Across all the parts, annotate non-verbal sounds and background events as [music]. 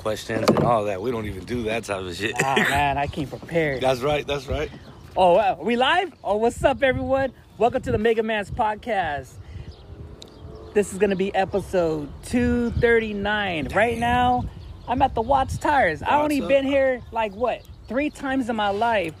questions and all that. We don't even do that type of shit. Ah [laughs] man, I came prepared. that's right. That's right. Oh, wow. Are we live? Oh, what's up, everyone? Welcome to the Mega Man's podcast. This is going to be episode 239. Right now, I'm at the Watts Towers. I only up. been here like what, three times in my life.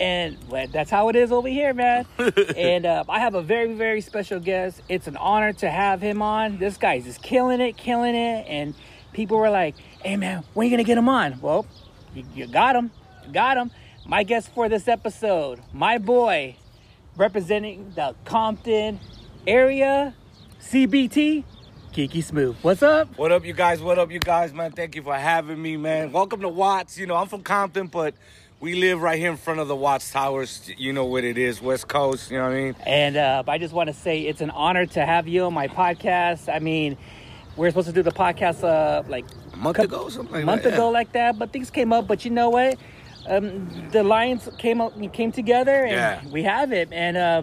And well, that's how it is over here, man. [laughs] and uh, I have a very, very special guest. It's an honor to have him on. This guy's just killing it, killing it. And people were like, hey, man, when are you going to get him on? Well, you, you got him. You got him. My guest for this episode, my boy, representing the Compton area, CPT, Kiki Smooth. What's up? What up, you guys? What up, you guys, man? Thank you for having me, man. Welcome to Watts. You know, I'm from Compton, but we live right here in front of the Watts Towers. You know what it is, West Coast. You know what I mean? And uh, I just want to say it's an honor to have you on my podcast. I mean, we are supposed to do the podcast uh, like month ago, something like month that, ago, yeah. like that. But things came up. But you know what? Um, the Lions came up, came together, and Yeah. we have it. And uh,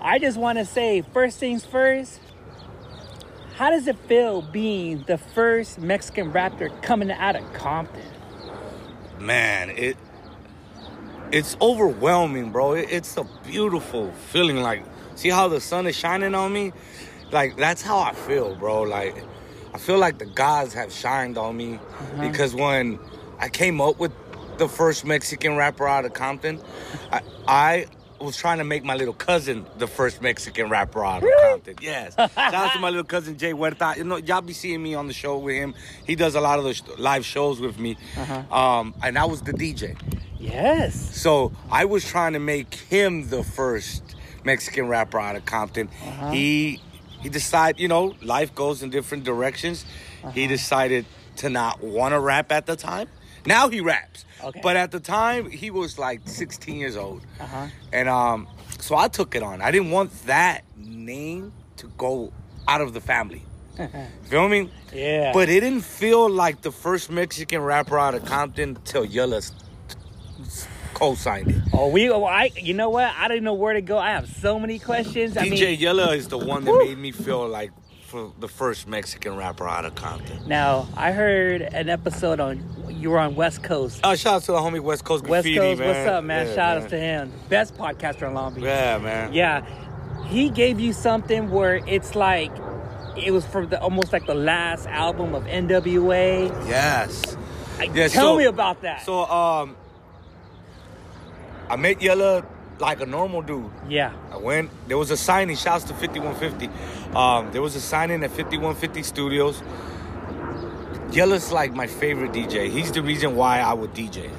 I just want to say, first things first. How does it feel being the first Mexican Raptor coming out of Compton? man it it's overwhelming bro it, it's a beautiful feeling like see how the sun is shining on me like that's how i feel bro like i feel like the gods have shined on me mm-hmm. because when i came up with the first mexican rapper out of compton i i was trying to make my little cousin the first Mexican rapper out of Compton. Yes. [laughs] Shout out to my little cousin Jay Huerta. You know, y'all be seeing me on the show with him. He does a lot of the live shows with me. Uh-huh. Um, and I was the DJ. Yes. So I was trying to make him the first Mexican rapper out of Compton. Uh-huh. He he decided, you know, life goes in different directions. He decided to not want to rap at the time. Now he raps. Okay. But at the time he was like 16 years old. Uh-huh. And um so I took it on. I didn't want that name to go out of the family. [laughs] Feel me? Yeah. But it didn't feel like the first Mexican rapper out of Compton till Yella co-signed it. Oh, we. Oh, I. You know what? I didn't know where to go. I have so many questions. I DJ mean, Yella is the one that made me feel like for the first Mexican rapper out of Compton. now I heard an episode on you were on West Coast. Oh, shout out to the homie West Coast West Coast, man. what's up, man? Yeah, Shout man. outs to him, best podcaster in Long Beach. Yeah, man. Yeah, he gave you something where it's like it was from the almost like the last album of NWA. Yes. Like, Yeah, tell so- me about that. So, um, I met Yella like a normal dude. yeah, I went. There was a signing. Shouts to 5150. Um, there was a signing at 5150 Studios. Yella's like my favorite DJ. He's the reason why I would DJ.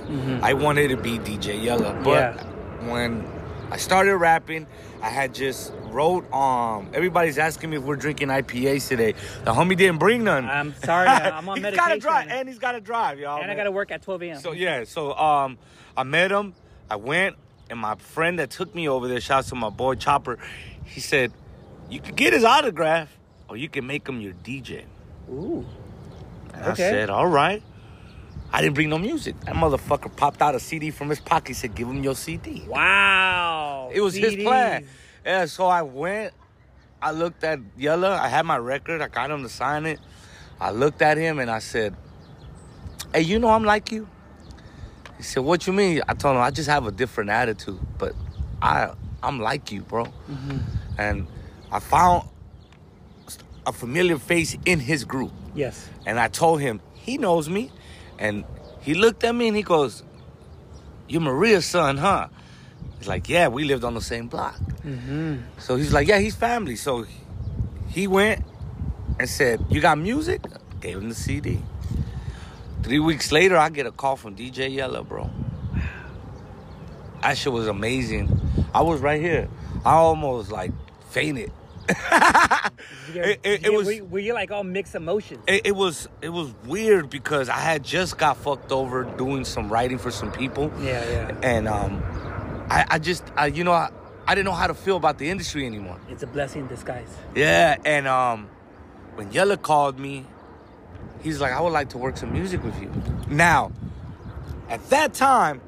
I wanted to be DJ Yella, but Mm-hmm. Yeah. when I started rapping, I had just wrote. Um, everybody's asking me if we're drinking IPAs today. The homie didn't bring none. I'm sorry, I'm [laughs] on he's medication. gotta drive, and he's gotta drive, y'all. and I got to work at 12 a.m. So yeah, so um, I met him. I went, and my friend that took me over there, shouts to my boy Chopper. He said, "You can get his autograph, or you can make him your DJ." Ooh, And I said, "All right." I didn't bring no music. That motherfucker popped out a CD from his pocket. He said, "Give him your CD." wow! It was his plan. Yeah, so I went. I looked at Yella. I had my record. I got him to sign it. I looked at him and I said, "Hey, you know I'm like you." He said, "What you mean?" I told him, "I just have a different attitude, but I I'm like you, bro." And I found a familiar face in his group, Yes. and I told him he knows me, and he looked at me and he goes, "You're Maria's son, huh?" He's like, "Yeah, we lived on the same block." Mm-hmm. So he's like, "Yeah, he's family." So he went and said, "You got music?" Gave him the CD. Three weeks later, I get a call from DJ Yella, bro. That shit was amazing. I was right here. I almost like fainted. [laughs] it, it, it was Were, were you like all mixed emotions? it, it was it was weird because I had just got fucked over doing some writing for some people. Yeah, yeah. And um, I, I just I, you know I, I didn't know how to feel about the industry anymore. It's a blessing in disguise. Yeah, and um, when Yella called me, he's like, I would like to work some music with you. Now, at that time,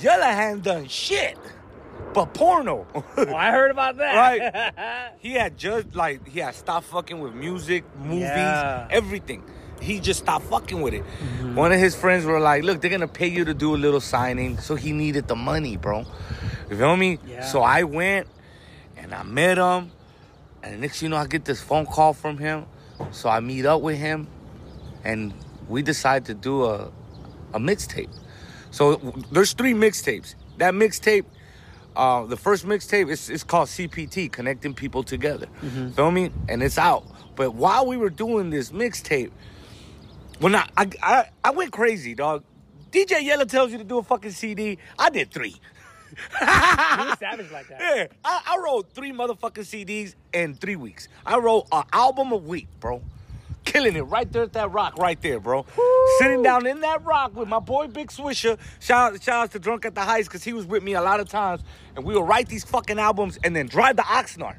Yella hadn't done shit but porno. [laughs] Oh, I heard about that. Right. [laughs] he had just like he had stopped fucking with music, movies, Yeah. everything. he just stopped fucking with it. Mm-hmm. One of his friends were like, "Look, they're gonna pay you to do a little signing," so he needed the money, bro. You feel me? Yeah. So I went and I met him, and the next thing you know, I get this phone call from him. So I meet up with him, and we decided to do a a mixtape. So there's three mixtapes. That mixtape, uh, the first mixtape is it's called CPT, connecting people together. Feel me? And it's out. But while we were doing this mixtape, when I I, I I went crazy, dog. DJ Yella tells you to do a fucking CD. I did three. [laughs] You're savage like that. Yeah, I, I wrote three motherfucking CDs in three weeks. I wrote an album a week, bro. Killing it right there at that rock, right there, bro. Sitting down in that rock with my boy Big Swisher. Shout, out- shout out to Drunk at the Heights because he was with me a lot of times. And we would write these fucking albums and then drive the Oxnard.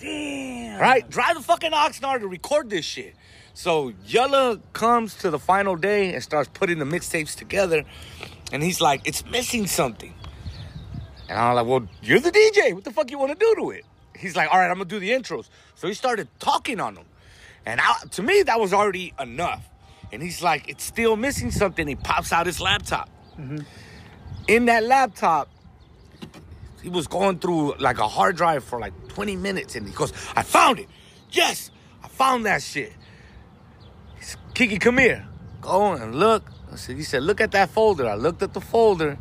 Damn. Right? Drive the fucking Oxnard to record this shit. So Yella comes to the final day and starts putting the mixtapes together. And he's like, it's missing something. And I'm like, well, you're the DJ. What the fuck you want to do to it? He's like, all right, I'm going to do the intros. So he started talking on them. And I, to me, that was already enough. And he's like, it's still missing something. He pops out his laptop. Mm-hmm. In that laptop, he was going through like a hard drive for like 20 minutes and he goes, I found it. Yes, I found that shit. He's, Kiki, come here. Go and look. I said, he said, look at that folder. I looked at the folder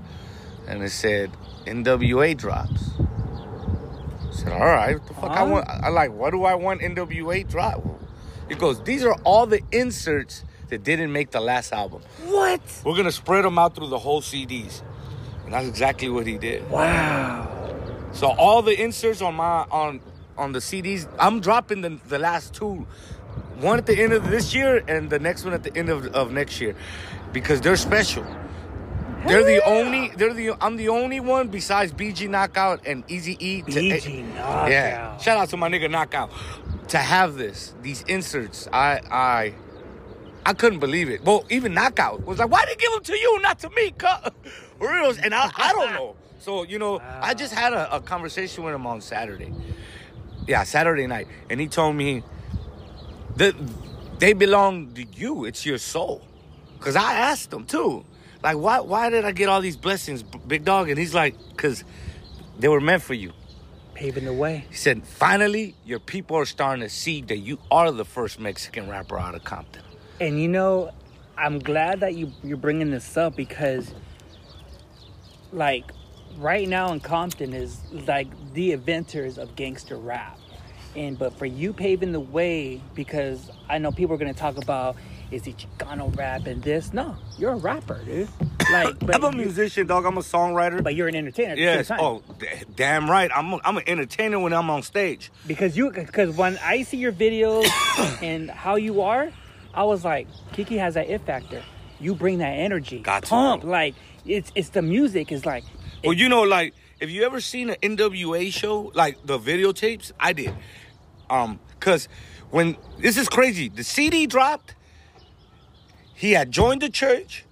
and it said NWA drops. I said, all right, what the fuck I Huh? want? I like, what do I want NWA drop? He goes, these are all the inserts that didn't make the last album. What? We're gonna spread them out through the whole CDs. And that's exactly what he did. Wow. So all the inserts on my on on the CDs, I'm dropping the the last two, one at the end of this year and the next one at the end of, of next year, because they're special. They're the only. They're the. I'm the only one besides BG Knockout and Easy E. to- eh, BG Knockout. Yeah. Shout out to my nigga Knockout to have this these inserts. I I I couldn't believe it. Well, even Knockout was like, why did they give them to you, not to me? Cut. [laughs] Reals. And I, I don't know. So, you know, I just had a, a conversation with him on Saturday. Yeah, Saturday night. And he told me that they belong to you. It's your soul. Because I asked him too. Like, why, why did I get all these blessings, big dog? And he's like, because they were meant for you. Paving the way. He said, finally, your people are starting to see that you are the first Mexican rapper out of Compton. And you know, I'm glad that you you're bringing this up because, like, right now in Compton is like the inventors of gangster rap, and but for you paving the way because I know people are gonna talk about is he Chicano rap and this. No, you're a rapper, dude. Like, [coughs] but I'm a musician, dog. I'm a songwriter. but you're an entertainer. Yes. The same time. Oh, d- damn right. I'm, a, I'm an entertainer when I'm on stage. because you because when I see your videos [coughs] and how you are, I was like, Kiki has that it factor. You bring that energy, Got to, pump. bro. Like it's it's the music is like Well, you know, like, if you ever seen an NWA show, like the videotapes, I did. Um, cause when this is crazy, the CD dropped, he had joined the church,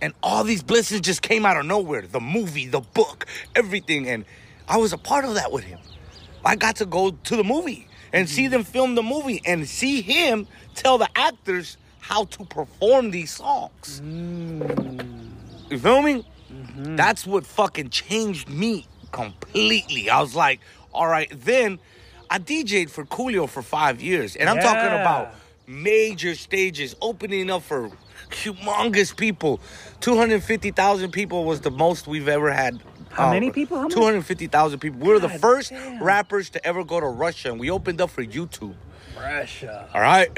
and all these blessings just came out of nowhere. The movie, the book, everything, and I was a part of that with him. I got to go to the movie and see mm-hmm. them film the movie and see him tell the actors how to perform these songs. Mm. You feel me? Mm-hmm. That's what fucking changed me completely. I was like, all right, then I DJ'd for Coolio for five years. And I'm talking about major stages, opening up for humongous people. 250,000 people was the most we've ever had. How many people? How many? 250,000 people. We were the first damn. rappers to ever go to Russia, and we opened up for U2. Russia. All right,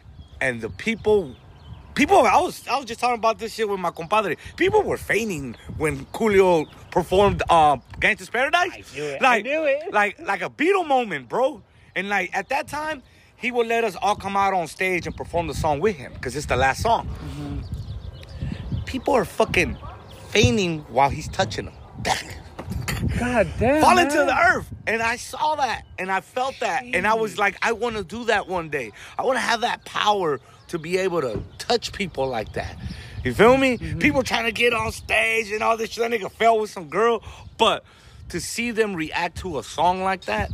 [laughs] and the people, people. I was I was just talking about this shit with my compadre. People were fainting when Coolio performed uh, "Gangsta's Paradise." I knew it, I Like, knew it. Like like a Beatle moment, bro. And like at that time, he would let us all come out on stage and perform the song with him because it's the last song. Mm-hmm. People are fucking fainting while he's touching them. God damn. falling to the earth. And I saw that and I felt that. And I was like, I want to do that one day. I want to have that power to be able to touch people like that. You feel me? People trying to get on stage and all this shit. That nigga fell with some girl. But to see them react to a song like that,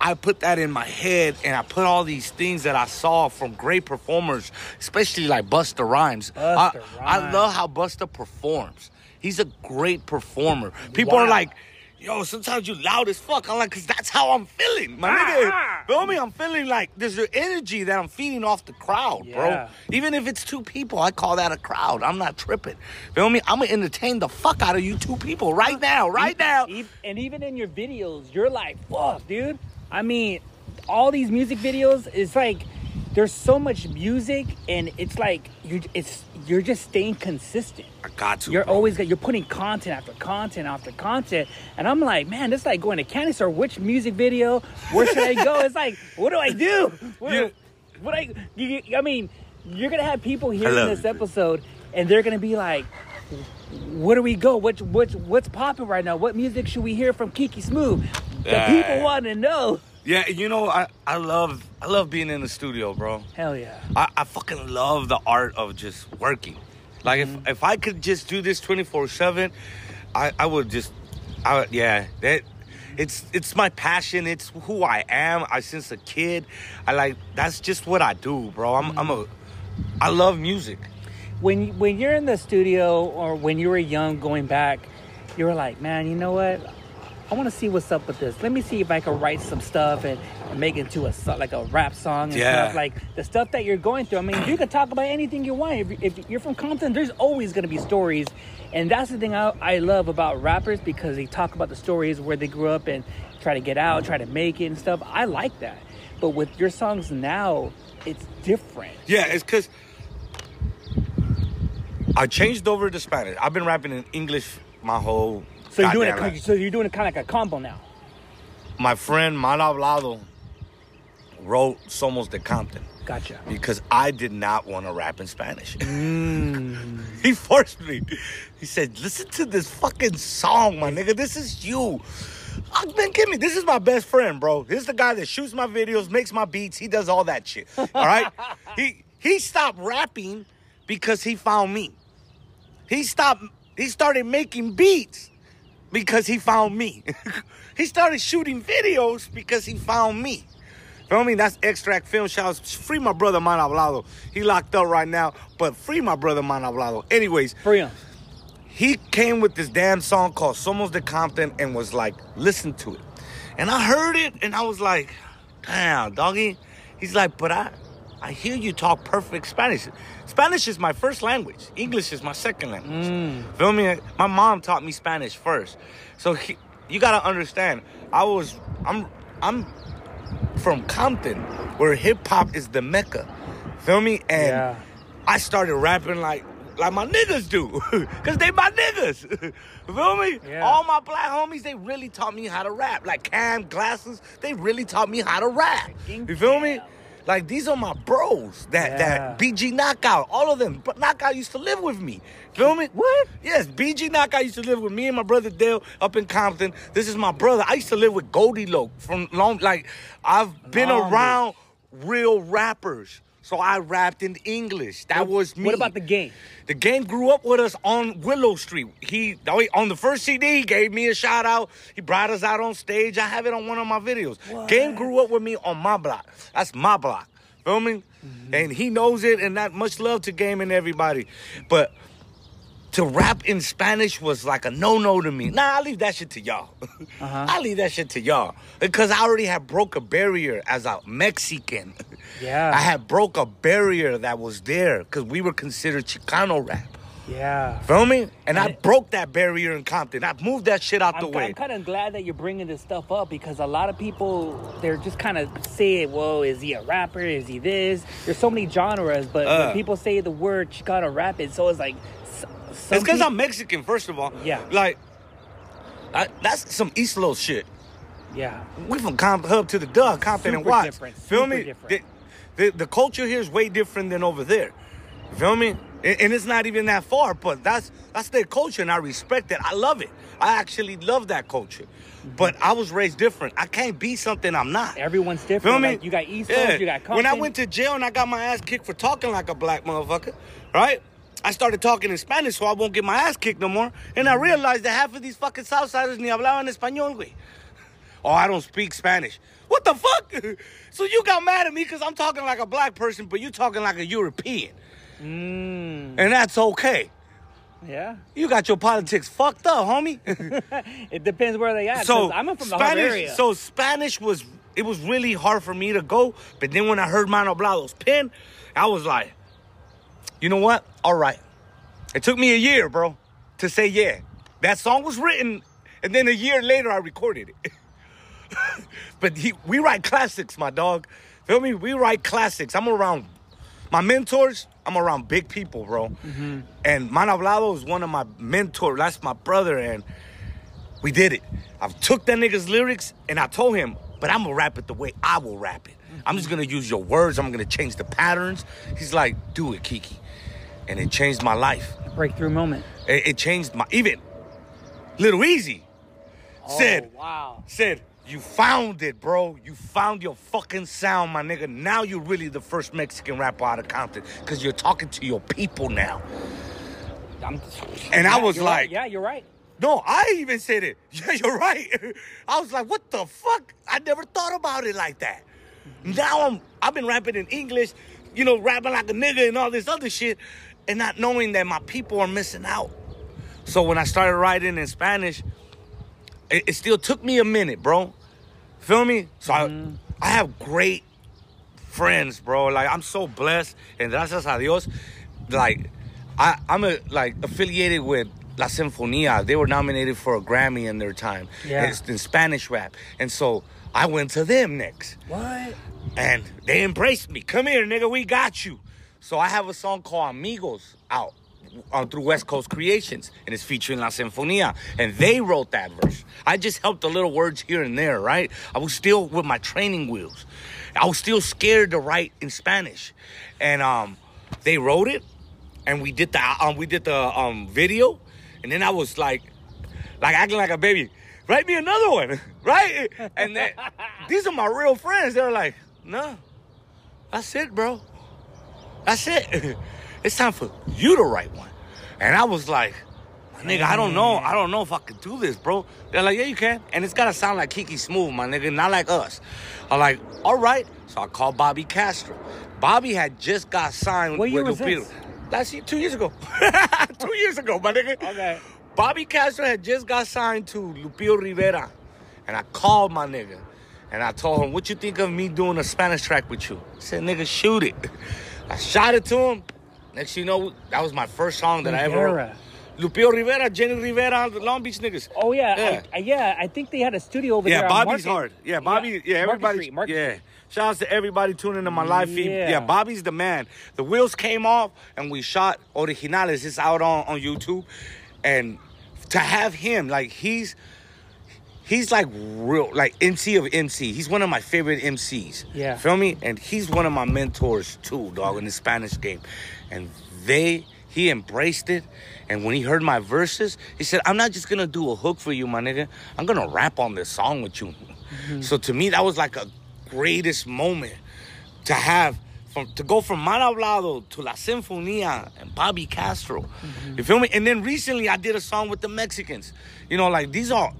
I put that in my head and I put all these things that I saw from great performers, especially like Busta Rhymes. I, I love how Busta performs. He's a great performer. People are like, yo, sometimes you loud as fuck. I'm like, cause that's how I'm feeling. My Ah. nigga, feel me? I'm feeling like there's an energy that I'm feeding off the crowd, Yeah. bro. Even if it's two people, I call that a crowd. I'm not tripping. Feel me? I'm gonna entertain the fuck out of you two people right now, right now. And even in your videos, you're like, fuck, dude. I mean, all these music videos, it's like there's so much music, and it's like you, it's you're just staying consistent. I got to. You're bro. always you're putting content after content after content, and I'm like, man, this is like going to candy store. Which music video? Where should I go? It's like, what do I do? What, Yeah. what I? You, I mean, you're gonna have people hearing this episode, and they're gonna be like, where do we go? What what what's popping right now? What music should we hear from Kiki Smooth? The Yeah. people want to know. Yeah, you know, I, I love I love being in the studio, bro. Hell yeah. I, I fucking love the art of just working. Like Mm-hmm. if if I could just do this twenty four seven, I I would just, I would, yeah that. It's it's my passion. It's who I am. I since a kid, I like that's just what I do, bro. I'm I'm a, I love music. When when you're in the studio or when you were young going back you were like man you know what? I want to see what's up with this. Let me see if i can write some stuff and, and make it into a like a rap song and Yeah. stuff like the stuff that you're going through i mean you can talk about anything you want. If, if you're from compton there's always going to be stories. And that's the thing I, I love about rappers because they talk about the stories where they grew up and try to get out try to make it and stuff. I like that. But with your songs now it's different. Yeah, it's because I changed over to Spanish. I've been rapping in English my whole. so you're doing it life. so you're doing it kind of like a combo now My friend Mal Hablado wrote Somos de Compton gotcha because I did not want to rap in Spanish. [laughs] Mm. he forced me. He said, "Listen to this fucking song, my nigga. This is you." Man, give me. This is my best friend, bro. This is the guy that shoots my videos, makes my beats. He does all that shit. All right. [laughs] he he stopped rapping because he found me. He stopped. He started making beats because he found me. [laughs] he started shooting videos because he found me. Feel me? That's extract film shouts. Free my brother Man Hablado. He locked up right now, but free my brother Man Hablado. Anyways, him. he came with this damn song called Somos de Compton and was like, listen to it. And I heard it and I was like, damn, doggy. He's like, but I I hear you talk perfect Spanish. Spanish is my first language. English is my second language. Mm. Feel me? My mom taught me Spanish first. So he, you gotta understand, I was I'm I'm from Compton, where hip hop is the mecca. Feel me? And Yeah. I started rapping like like my niggas do, [laughs] cause they my niggas. [laughs] Feel me? Yeah. All my black homies, they really taught me how to rap. Like Cam Glasses, they really taught me how to rap. You feel me? Like these are my bros. That Yeah. that BG Knockout, all of them. But Knockout used to live with me. Feel me? What? Yes, BG Knockout used to live with me and my brother Dale up in Compton. This is my brother. I used to live with Goldie Loc from long. Like I've been Long around real rappers, so I rapped in English. That was me. What about the game? The game grew up with us on Willow Street. He on the first CD he gave me a shout out. He brought us out on stage. I have it on one of my videos. Game grew up with me on my block. That's my block. Feel me? Mm-hmm. And he knows it. And that much love to Game and everybody. But to rap in Spanish was like a no no to me. Nah, I leave that shit to y'all. [laughs] Uh-huh. I leave that shit to y'all because I already had broke a barrier as a Mexican. [laughs] Yeah. I had broke a barrier that was there because we were considered Chicano rap. Yeah. Feel me? And I And- broke that barrier in Compton. I moved that shit out the I'm, way. I'm kind of glad that you're bringing this stuff up because a lot of people they're just kind of say, "Whoa, is he a rapper? Is he this?" There's so many genres, but Uh. when people say the word Chicano rap, it's always like. Some it's because I'm Mexican, first of all. Yeah. Like, I, that's some East Los shit. Yeah. We from Compton Hub to the Dub, Compton and Watts. different, Feel super me? different. The, the, the culture here is way different than over there. Feel me? And, and it's not even that far, but that's that's their culture, and I respect it. I love it. I actually love that culture. Mm-hmm. But I was raised different. I can't be something I'm not. Everyone's different. Feel me? Like, you got East Coast, you got Compton. When I went to jail and I got my ass kicked for talking like a black motherfucker, right? I started talking in Spanish so I won't get my ass kicked no more. And I realized that half of these fucking Southsiders ni hablaban español, güey. Oh, I don't speak Spanish. What the fuck? [laughs] so you got mad at me because I'm talking like a black person, but you're talking like a European. Mm, And that's okay. yeah. You got your politics fucked up, homie. [laughs] It depends where they at. so I'm from the area. Spanish, so Spanish was it was really hard for me to go. But then when I heard Mano Blado's pen, I was like, you know what? All right. It took me a year, bro, to say yeah. That song was written, and then a year later I recorded it. [laughs] but he, we write classics, my dog. Feel me? We write classics. I'm around my mentors. I'm around big people, bro. Mm-hmm. And Man Hablado is one of my mentors. That's my brother, and we did it. I took that nigga's lyrics and I told him, but I'm gonna rap it the way I will rap it. I'm just gonna use your words. I'm gonna change the patterns. He's like, do it, Kiki, and it changed my life. Breakthrough moment. It, it changed my even. Little Easy oh, said, Oh, wow. said, you found it, bro. You found your fucking sound, my nigga. Now you're really the first Mexican rapper out of Compton because you're talking to your people now. I'm, And I was you're right. like- yeah, you're right. No, I even said it. [laughs] Yeah, you're right. [laughs] I was like, what the fuck? I never thought about it like that. Mm-hmm. Now I'm I've been rapping in English, you know, rapping like a nigga and all this other shit, and not knowing that my people are missing out. So when I started writing in Spanish, it, it still took me a minute, bro. Feel me? So I, mm-hmm. I have great friends, bro. Like I'm so blessed, and gracias a Dios, like I, I'm a, like affiliated with La Sinfonía. They were nominated for a Grammy in their time. Yeah. It's in Spanish rap, and so I went to them next, What? and they embraced me. Come here, nigga, we got you. So I have a song called Amigos out. On through West Coast Creations, and it's featuring La Sinfonía, and they wrote that verse. I just helped the little words here and there, right? I was still with my training wheels. I was still scared to write in Spanish, and um, they wrote it, and we did the um, we did the um video, and then I was like, like acting like a baby. Write me another one, [laughs] right? And then these are my real friends. They're like, no, that's it, bro. That's it. [laughs] It's time for you to write one. And I was like, my nigga, I don't know. I don't know if I can do this, bro. They're like, yeah, you can. And it's gotta sound like Kiki Smooth, my nigga, not like us. I'm like, all right. So I called Bobby Castro. Bobby had just got signed What with was Lupillo. this? Last year, two years ago. [laughs] two years ago, my nigga. Okay. Bobby Castro had just got signed to Lupillo Rivera. And I called my nigga. And I told him, what you think of me doing a Spanish track with you? He said, nigga, shoot it. [laughs] I shot it to him. Next you know, that was my first song that I ever Rivera. wrote. Lupillo Rivera, Jenni Rivera, the Long Beach niggas. Oh yeah, Yeah. I, I, yeah. I think they had a studio over Yeah, there. Yeah, Bobby's hard. Yeah, Bobby. Yeah, Market everybody. Yeah. Street. Shout out to everybody tuning in my live feed. Yeah. Yeah, Bobby's the man. The wheels came off and we shot Originales. It's out on, on YouTube. And to have him, like he's he's like real like MC of MC. He's one of my favorite MCs. Yeah. Feel me? And he's one of my mentors too, dog, in the Spanish game. And they he embraced it. And when he heard my verses, he said, I'm not just gonna do a hook for you, my nigga. I'm gonna rap on this song with you. Mm-hmm. So to me, that was like a greatest moment to have from to go from Man Hablado to La Sinfonía and Bobby Castro. Mm-hmm. You feel me? And then recently I did a song with the Mexicans. You know, like these are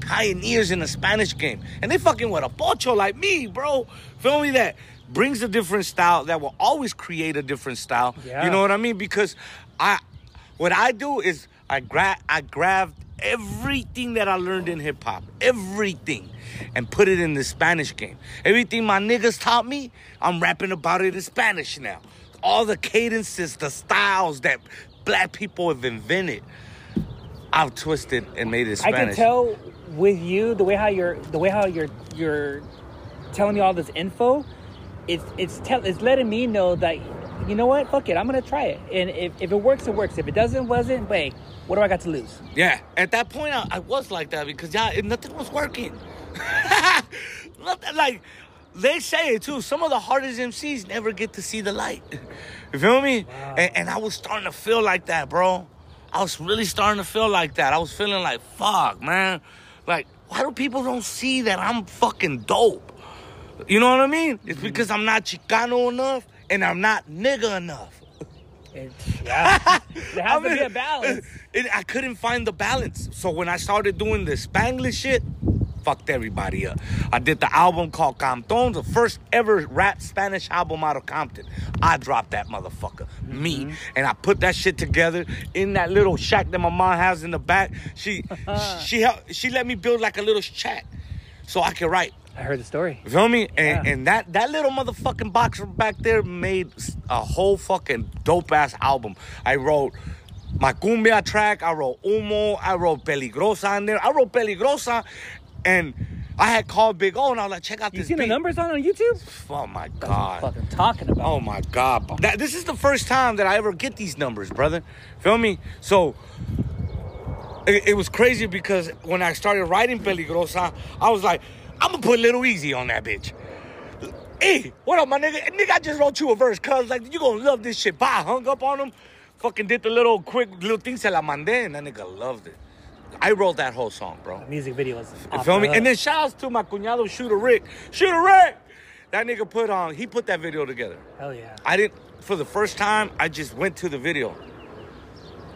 pioneers in the Spanish game. And they fucking with a pocho like me, bro. Feel me? That brings a different style that will always create a different style. Yeah. You know what I mean? Because I what I do is I grab I grabbed everything that I learned in hip hop, everything, and put it in the Spanish game. Everything my niggas taught me, I'm rapping about it in Spanish now. All the cadences, the styles that black people have invented, I've twisted and made it Spanish. I can tell with you the way how you're the way how you're you're telling me all this info. It's it's tell it's letting me know that you know what, fuck it, I'm gonna try it, and if, if it works, it works. If it doesn't, wasn't, wait, what do I got to lose? Yeah, at that point I, I was like that because yeah, nothing was working. [laughs] Nothing- like they say it too. Some of the hardest MCs never get to see the light. [laughs] You feel me? Wow. And, and I was starting to feel like that, bro. I was really starting to feel like that. I was feeling like fuck, man. Like why do people don't see that I'm fucking dope? You know what I mean? It's mm-hmm. because I'm not Chicano enough and I'm not nigga enough. It, yeah, there has [laughs] I to be a balance. [laughs] It, I couldn't find the balance. So when I started doing the Spanglish shit, fucked everybody up. I did the album called Compton, the first ever rap Spanish album out of Compton. I dropped that motherfucker, me, mm-hmm. and I put that shit together in that little shack that my mom has in the back. She [laughs] she helped, she let me build like a little shack so I could write. I heard the story. You feel me? And, Yeah. and that that little motherfucking box back there made a whole fucking dope ass album. I wrote my cumbia track. I wrote Humo. I wrote Peligrosa in there. I wrote Peligrosa, and I had called Big O and I was like, check out You this seen the numbers on on YouTube? Oh my That's what I'm god. fucking talking about. Oh my god. That, this is the first time that I ever get these numbers, brother. Feel me? So it, it was crazy because when I started writing Peligrosa, I was like, I'm gonna put Little Easy on that bitch. Hey, what up, my nigga? Nigga, I just wrote you a verse, cuz like you gonna love this shit. Bye, hung up on him. Fucking did the little quick little thing, se la mandé, and that nigga loved it. I wrote that whole song, bro. The music video was. You feel me? And then shout outs to my cuñado Shooter Rick. Shooter Rick! That nigga put on, he put that video together. hell yeah. I didn't, for the first time, I just went to the video.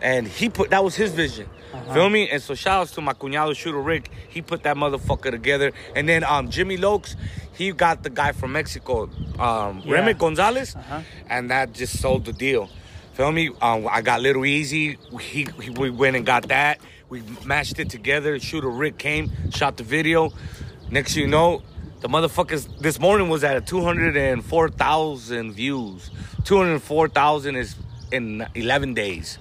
And he put, that was his vision. Uh-huh. Feel me? And so shout outs to my cuñado Shooter Rick. He put that motherfucker together. And then um, Jimmy Lokes, he got the guy from Mexico, um, Yeah. Remy Gonzalez. Uh-huh. And that just sold the deal. Feel me? Um, I got Little Easy. He, he, we went and got that. We mashed it together. Shooter Rick came, shot the video. Next you know, the motherfuckers this morning was at 204,000 views. 204,000 is in 11 days.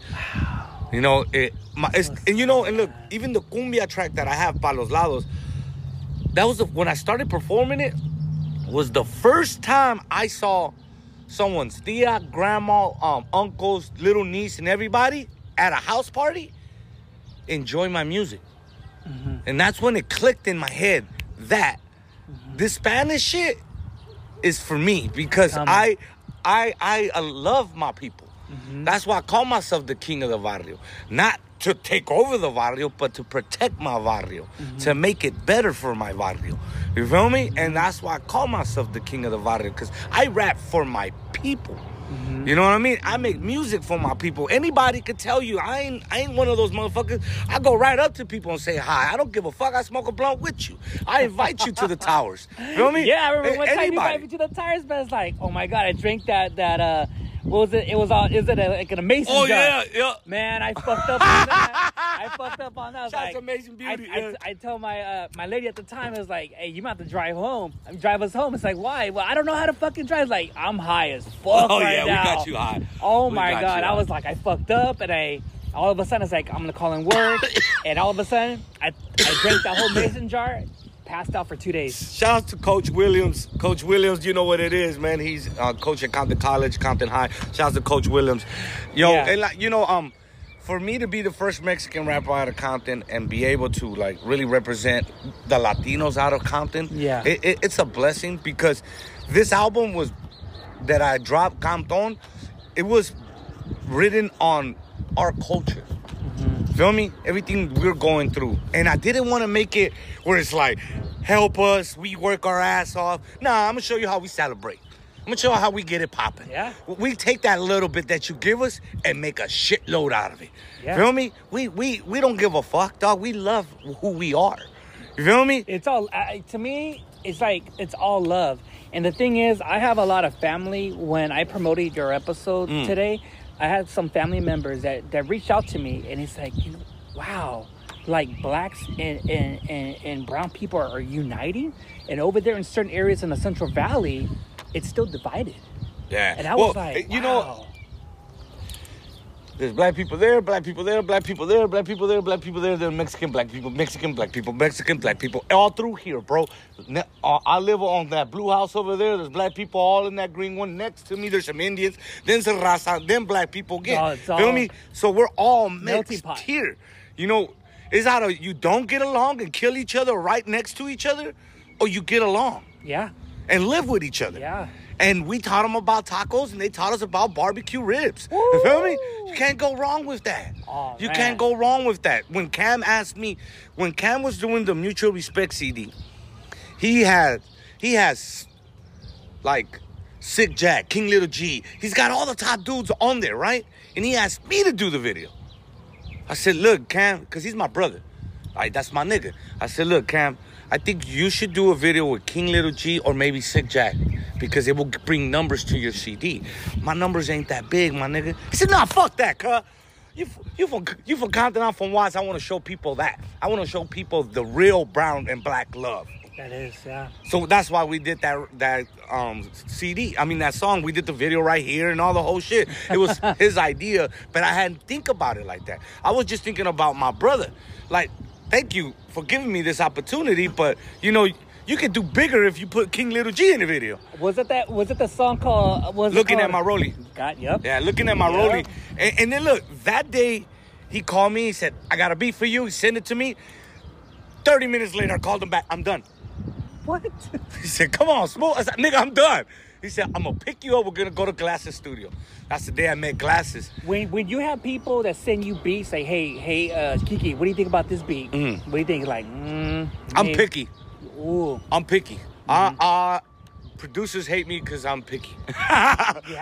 You know, it, my, it's, and you know, and look, even the cumbia track that I have, Pa Los Lados, that was the, when I started performing it, was the first time I saw someone's tia, grandma, um, uncles, little niece, and everybody at a house party enjoy my music. Mm-hmm. And that's when it clicked in my head that mm-hmm. this Spanish shit is for me because Come. I I I uh, love my people. Mm-hmm. That's why I call myself the king of the barrio. Not to take over the barrio, but to protect my barrio, to make it better for my barrio. You feel me? And that's why I call myself the king of the barrio because I rap for my people. You know what I mean? I make music for my people. Anybody could tell you I ain't I ain't one of those motherfuckers. I go right up to people and say hi. I don't give a fuck. I smoke a blunt with you. I invite you to the towers. You know what I mean? [laughs] Yeah, I remember one time you invited me to the towers, but it's like, oh my god, I drank that that uh, what was it? It was all is it a, like an amazing Oh jar? yeah, yeah. Man, I fucked up on that. I fucked up on that. I Shout like, Amazing Beauty, I, yeah. I told my uh, my lady at the time, I was like, hey, you might have to drive home. I mean, drive us home. It's like, why? Well, I don't know how to fucking drive. It's like, I'm high as fuck Oh right yeah, now. we got you high. Oh We my god, I was like, I fucked up, and I. All of a sudden, it's like I'm gonna call in work, [coughs] and all of a sudden, I I drank that whole mason jar, passed out for two days. Shout out to Coach Williams. Coach Williams, you know what it is, man. He's uh, coach at Compton College, Compton High. Shout out to Coach Williams. Yo, Yeah. and like you know, um, for me to be the first Mexican rapper out of Compton and be able to like really represent the Latinos out of Compton, Yeah. it, it, it's a blessing because this album was that I dropped, Compton. It was written on our culture. Feel me? Everything we're going through. And I didn't want to make it where it's like, help us, we work our ass off. Nah, I'm gonna show you how we celebrate. I'm gonna show you how we get it popping. Yeah. We take that little bit that you give us and make a shitload out of it. Yeah. Feel me? We we we don't give a fuck, dog. We love who we are. You feel me? it's all uh, to me it's like it's all love and the thing is i have a lot of family when i promoted your episode Mm. today i had some family members that that reached out to me and it's like you know wow like blacks and and, and, and brown people are, uniting and over there in certain areas in the central valley it's still divided Yeah. and i Well, was like you know, wow. There's black people there, black people there, black people there, black people there, black people there. There's Mexican black people, Mexican black people, Mexican black people, all through here, bro. Uh, I live on that blue house over there. There's black people all in that green one. Next to me, there's some Indians. Then some Raza. Then black people again. It's Feel all me? So we're all mixed here. You know, it's either you don't get along and kill each other right next to each other, or you get along yeah and live with each other. Yeah. And we taught them about tacos and they taught us about barbecue ribs. You feel me? You can't go wrong with that. Oh, you man. can't go wrong with that. When Cam asked me, when Cam was doing the Mutual Respect CD, he had, he has like Sick Jack, King Little G. He's got all the top dudes on there, right? And he asked me to do the video. I said, look, Cam, because he's my brother. Right, that's my nigga. I said, look, Cam, I think you should do a video with King Little G or maybe Sick Jack because it will bring numbers to your CD. My numbers ain't that big, my nigga. He said, nah, fuck that, cuh. You, you from you from Compton, I'm from Watts. I want to show people that. I want to show people the real brown and black love. That is, yeah. So that's why we did that that um, CD. I mean that song. We did the video right here and all the whole shit. It was [laughs] his idea, but I hadn't think about it like that. I was just thinking about my brother. Like, thank you for giving me this opportunity, but you know. You could do bigger if you put King Little G in the video. Was it that? Was it the song called? Uh, was it Looking at my rollie. God, yep. Yeah, looking at my Yep. rollie. And, and then look, that day he called me. He said, I got a beat for you. He sent it to me. 30 minutes later, I called him back. I'm done. What? He said, "Come on, smoke." I said, "Nigga, I'm done." He said, "I'm gonna pick you up. We're gonna go to Glasses Studio." That's the day I met Glasses. When when you have people that send you beats, say, hey, hey, uh, Kiki, what do you think about this beat? Mhm. What do you think? Like, mm, I'm maybe- picky. Ooh, I'm picky. Uh, uh, producers hate me because I'm picky. [laughs]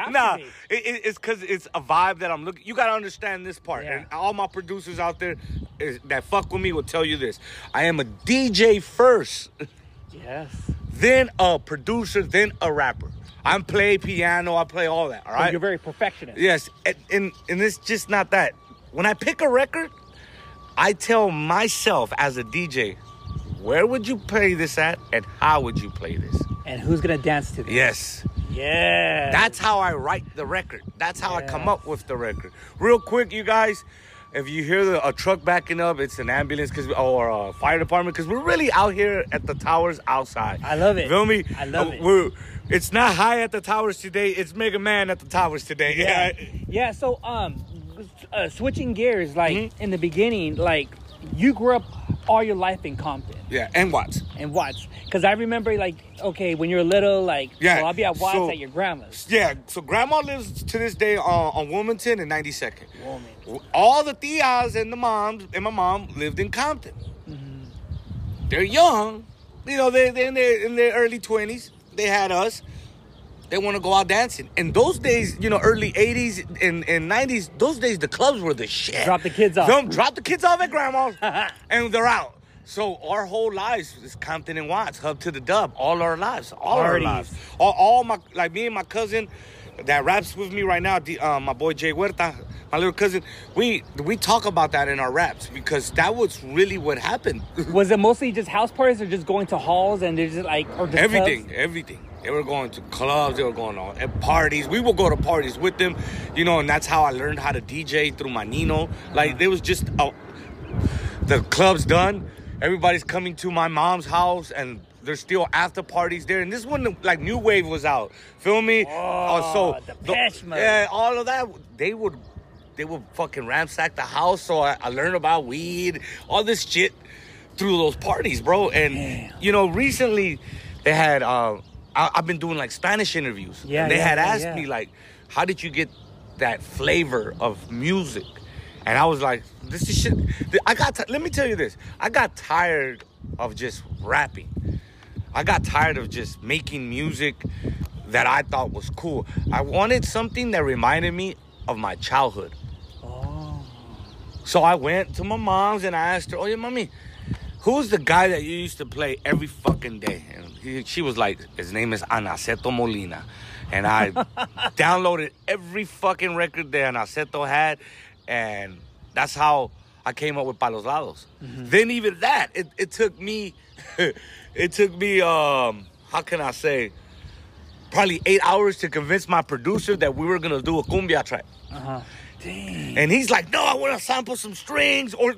nah, it, it- it's because it's a vibe that I'm looking. You gotta understand this part. Yeah. And all my producers out there is, that fuck with me will tell you this. I am a DJ first. yes. then a producer, then a rapper. I play piano, I play all that. All So. You're very perfectionist. Yes, and, and and it's just not that. When I pick a record, I tell myself as a DJ, where would you play this at, and how would you play this? And who's gonna dance to this? Yes, Yeah. that's how I write the record. That's how I come up with the record. Real quick, you guys. If you hear the, a truck backing up, it's an ambulance cause, or a fire department because we're really out here at the towers outside. I love it. Feel me? I love Uh, it. We're, it's not high at the towers today. It's Mega Man at the towers today. yeah. Yeah. So, um, uh, switching gears, like Mhm. in the beginning, like you grew up all your life in Compton Yeah. And Watts. and Watts, because I remember, like, okay, when you're little, like, Yeah, well, I'll be at Watts so- at your grandma's. Yeah, so grandma lives to this day on, on Wilmington and 92nd. Woman. All the tias and the moms and my mom lived in Compton. Mm-hmm. They're young, you know. They they're in their in their early 20s. They had us. They want to go out dancing. In those days, you know, early 80s and, and 90s, those days the clubs were the shit. Drop the kids off. Them, drop the kids off at grandma's [laughs] and they're out. So our whole lives is Compton and Watts, hub to the dub, all our lives, all Parties. our lives, all, all my like me and my cousin that raps with me right now, the, uh, my boy Jay Huerta, my little cousin. We we talk about that in our raps because that was really what happened. [laughs] Was it mostly just house parties or just going to halls and there's just like or just everything, clubs? everything. They were going to clubs. They were going on at parties. We would go to parties with them, you know, and that's how I learned how to DJ through my Nino. Like there was just a, the club's done. Everybody's coming to my mom's house, and there's still after parties there. And this one, like New Wave was out. Feel me? Oh, so Depeche Mode. yeah, all of that. They would, they would fucking ransack the house. So I, I learned about weed, all this shit through those parties, bro. And Damn. you know, recently they had. Uh, I, I've been doing like Spanish interviews. Yeah, and they yeah, had asked yeah. me like, how did you get that flavor of music? And I was like, this is shit. I got. T- let me tell you this. I got tired of just rapping. I got tired of just making music that I thought was cool. I wanted something that reminded me of my childhood. Oh. So I went to my mom's and I asked her, "Oh, yeah, mommy, who's the guy that you used to play every fucking day?" And he, she was like, "His name is Aniceto Molina," and I [laughs] downloaded every fucking record that Anaceto had, and that's how I came up with Palos Lados. Mm-hmm. Then even that, it, it took me, [laughs] it took me, um, how can I say, probably eight hours to convince my producer that we were gonna do a cumbia track. Uh-huh. Dang. And he's like, no, I want to sample some strings. Or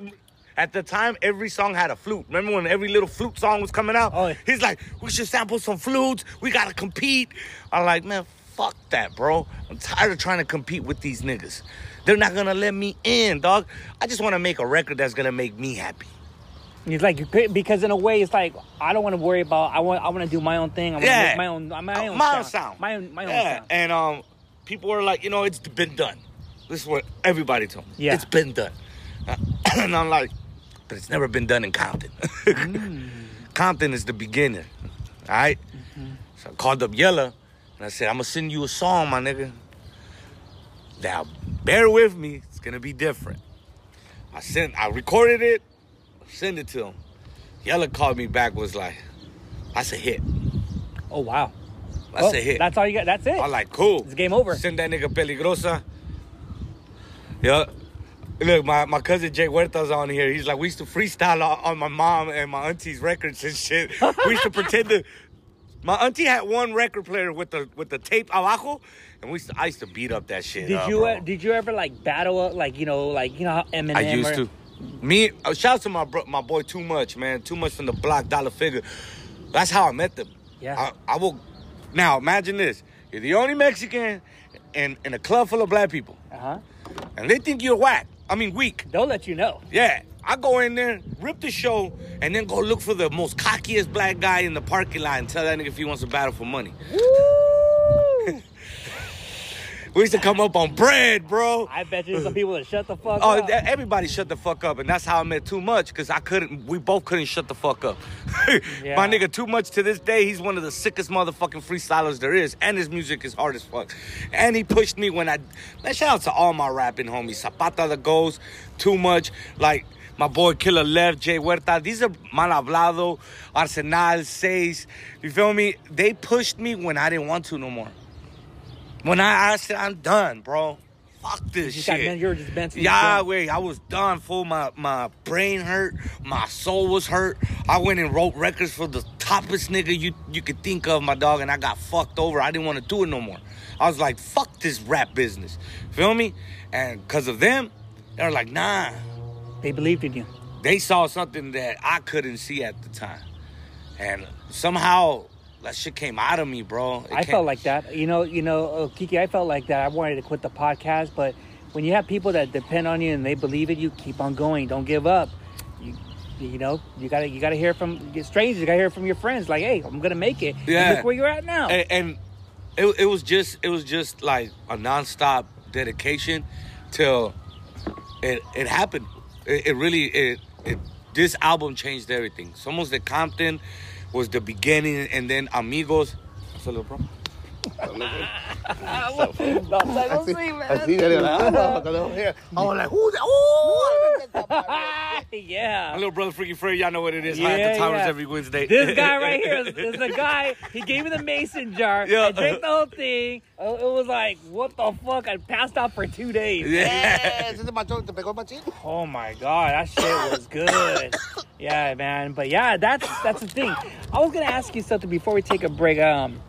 at the time, every song had a flute. Remember when every little flute song was coming out? Oh, yeah. He's like, we should sample some flutes. We got to compete. I'm like, man, fuck that, bro. I'm tired of trying to compete with these niggas. They're not going to let me in, dog. I just want to make a record that's going to make me happy. He's like because in a way it's like I don't want to worry about I want I want to do my own thing. I want to make my own my own my own sound. sound. My own my own yeah. sound. And um, people were like, you know, it's been done. This is what everybody told me. Yeah. It's been done. [clears throat] and I'm like, but it's never been done in Compton. Mm. [laughs] Compton is the beginner. All right? Mm-hmm. So I called up Yella and I said, I'm to send you a song, my nigga. Now, bear with me. It's going to be different. I sent, I recorded it, sent it to him. Yella called me back. Was like, that's a hit. Oh wow. That's Oh, a hit. That's all you got. That's it. I'm like, cool. It's game over. Send that nigga peligrosa. Yeah. Look, my, my cousin Jay Huerta's on here. He's like, we used to freestyle on, on my mom and my auntie's records and shit. [laughs] we used to pretend to. My auntie had one record player with the with the tape abajo, and we used to, I used to beat up that shit. Did you uh, did you ever like battle up like you know like you know how Eminem? I used or- to. Me, uh, shout out to my bro, my boy Too Much, man. Too Much from the block, Dollar Figure. That's how I met them. Yeah. I, I will. Now imagine this: you're the only Mexican in in a club full of black people, Uh huh. and they think you're whack. I mean, weak. They'll let you know. Yeah. I go in there, rip the show, and then go look for the most cockiest black guy in the parking lot and tell that nigga if he wants to battle for money. [laughs] We used to come up on bread, bro. I bet you some people that shut the fuck Oh, up. th- everybody shut the fuck up, and that's how I met Too Much, because I couldn't, we both couldn't shut the fuck up. [laughs] Yeah. My nigga Too Much to this day, he's one of the sickest motherfucking freestylers there is, and his music is hard as fuck. And he pushed me when I, man, shout out to all my rapping homies, Zapata the Ghost, Too Much, like my boy Killer Left, Jay Huerta, these are Mal Hablado, Arsenal, Seis, you feel me? They pushed me when I didn't want to no more. When I, I said, I'm done, bro. Fuck this you shit. got you were just bent to Yeah, wait, I was done, fool. My my brain hurt, my soul was hurt. I went and wrote records for the toppest nigga you you could think of, my dog, and I got fucked over. I didn't want to do it no more. I was like, fuck this rap business. Feel me? And because of them, they were like, nah. They believed in you. They saw something that I couldn't see at the time. And somehow that shit came out of me, bro. It I came- felt like that. You know, you know, uh, Kiki. I felt like that. I wanted to quit the podcast, but when you have people that depend on you and they believe in you, keep on going. Don't give up. You, you know, you gotta, you gotta hear from strangers. You gotta hear from your friends. Like, hey, I'm gonna make it. And Yeah. Look where you're at now. and, and it, it was just it was just like a nonstop dedication till it it happened. It, it really it, it this album changed everything. Somos de Compton was the beginning, and then Amigos. Bro? No, it's like, see, ah, I was like, who's that? Oh, My yeah. little brother, Freaky Freddy, y'all know what it is. Yeah, at the Towers yeah. every Wednesday. This guy right here is, is the guy. He gave me the mason jar. Yeah. I drank the whole thing. Uh, It was like, what the fuck? I passed out for two days. Yeah. Oh my god, that shit was good. yeah, man. But yeah, that's that's the thing. I was gonna ask you something before we take a break. Um,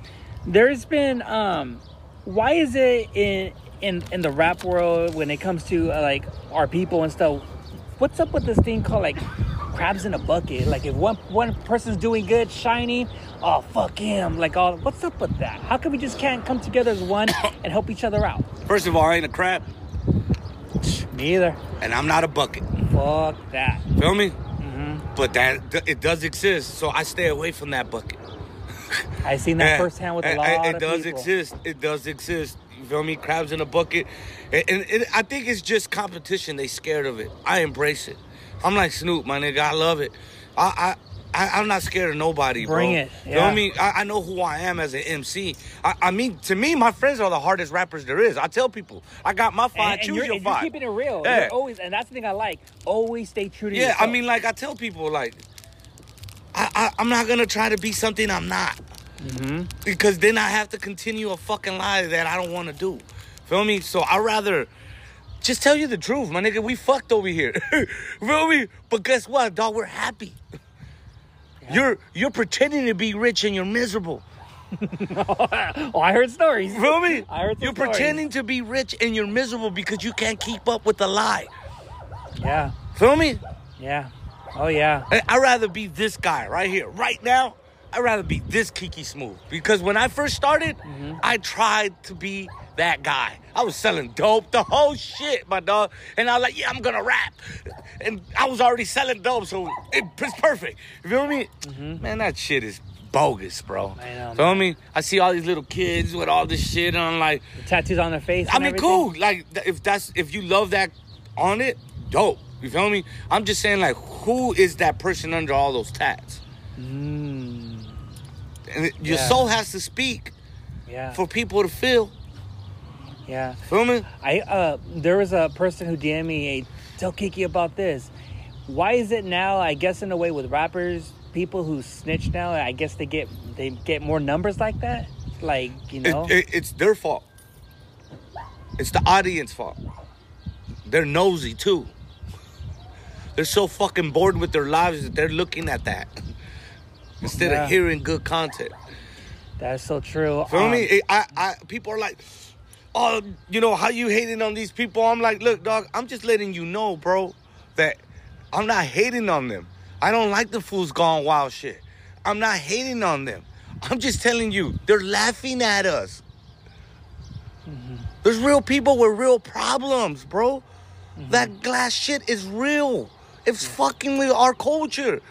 there's been um, why is it in in in the rap world when it comes to uh, like our people and stuff? What's up with this thing called like crabs in a bucket? Like if one one person's doing good, shining, oh fuck him. Like all, what's up with that? How come we just can't come together as one [coughs] and help each other out? First of all, I ain't a crab, Neither. and I'm not a bucket. Fuck that. Feel me? Mm-hmm. But that it does exist, so I stay away from that bucket. I seen that Yeah. firsthand with a And- lot eh, and it of does people. exist. It does exist. You feel me? Crabs in a bucket, and, and it, I think it's just competition. They scared of it. I embrace it. I'm like Snoop, my nigga. I love it. I. I I, I'm not scared of nobody, bro. Bring it, You know what I, mean? I know who I am as an MC. I, I mean, to me, my friends are the hardest rappers there is. I tell people, I got my five. And, and choose your and you're five. keeping it real. Yeah. You're always, and that's the thing I like. Always stay true to Yeah, yourself. Yeah, I mean, like I tell people, like I, I I'm not gonna try to be something I'm not, Mm-hmm. because then I have to continue a fucking lie that I don't want to do. Feel me? So I rather just tell you the truth, my nigga. We fucked over here. [laughs] Feel me? But guess what, dog? We're happy. You're you're pretending to be rich and you're miserable. [laughs] oh, I heard stories. Feel me? [laughs] I heard You're stories. pretending to be rich and you're miserable because you can't keep up with the lie. Yeah, Feel me? yeah. Oh yeah. I- I'd rather be this guy right here, right now. I'd rather be this Kiki Smooth because when I first started, Mm-hmm. I tried to be that guy. I was selling dope, the whole shit, my dog. And I was like, yeah, I'm gonna rap. And I was already selling dope, so it, it's perfect. You feel me? Man, that shit is bogus, bro. Mm-hmm. I know, Feel me? I see all these little kids with all this shit, and I'm like, Tattoos on their face. I mean, everything. cool. Like if that's if you love that on it, dope. You feel me? I'm just saying, like, who is that person under all those tats? Mm, And it- your Yeah. soul has to speak yeah. for people to feel. yeah. Feel me? I uh, there was a person who DM'd me, tell Kiki about this. why is it now? I guess in a way with rappers, people who snitch now, I guess they get they get more numbers like that. Like you It- know, it- it's their fault. It's the audience fault. They're nosy too. They're so fucking bored with their lives that they're looking at that instead Yeah. of hearing good content. that's so true. Feel Um, me? I, I, people are like, oh, you know, how you hating on these people? I'm like, look, dog, I'm just letting you know, bro, that I'm not hating on them. I don't like the fools gone wild shit. I'm not hating on them. I'm just telling you, they're laughing at us. There's real people with real problems, bro. That glass shit is real. It's fucking with our culture.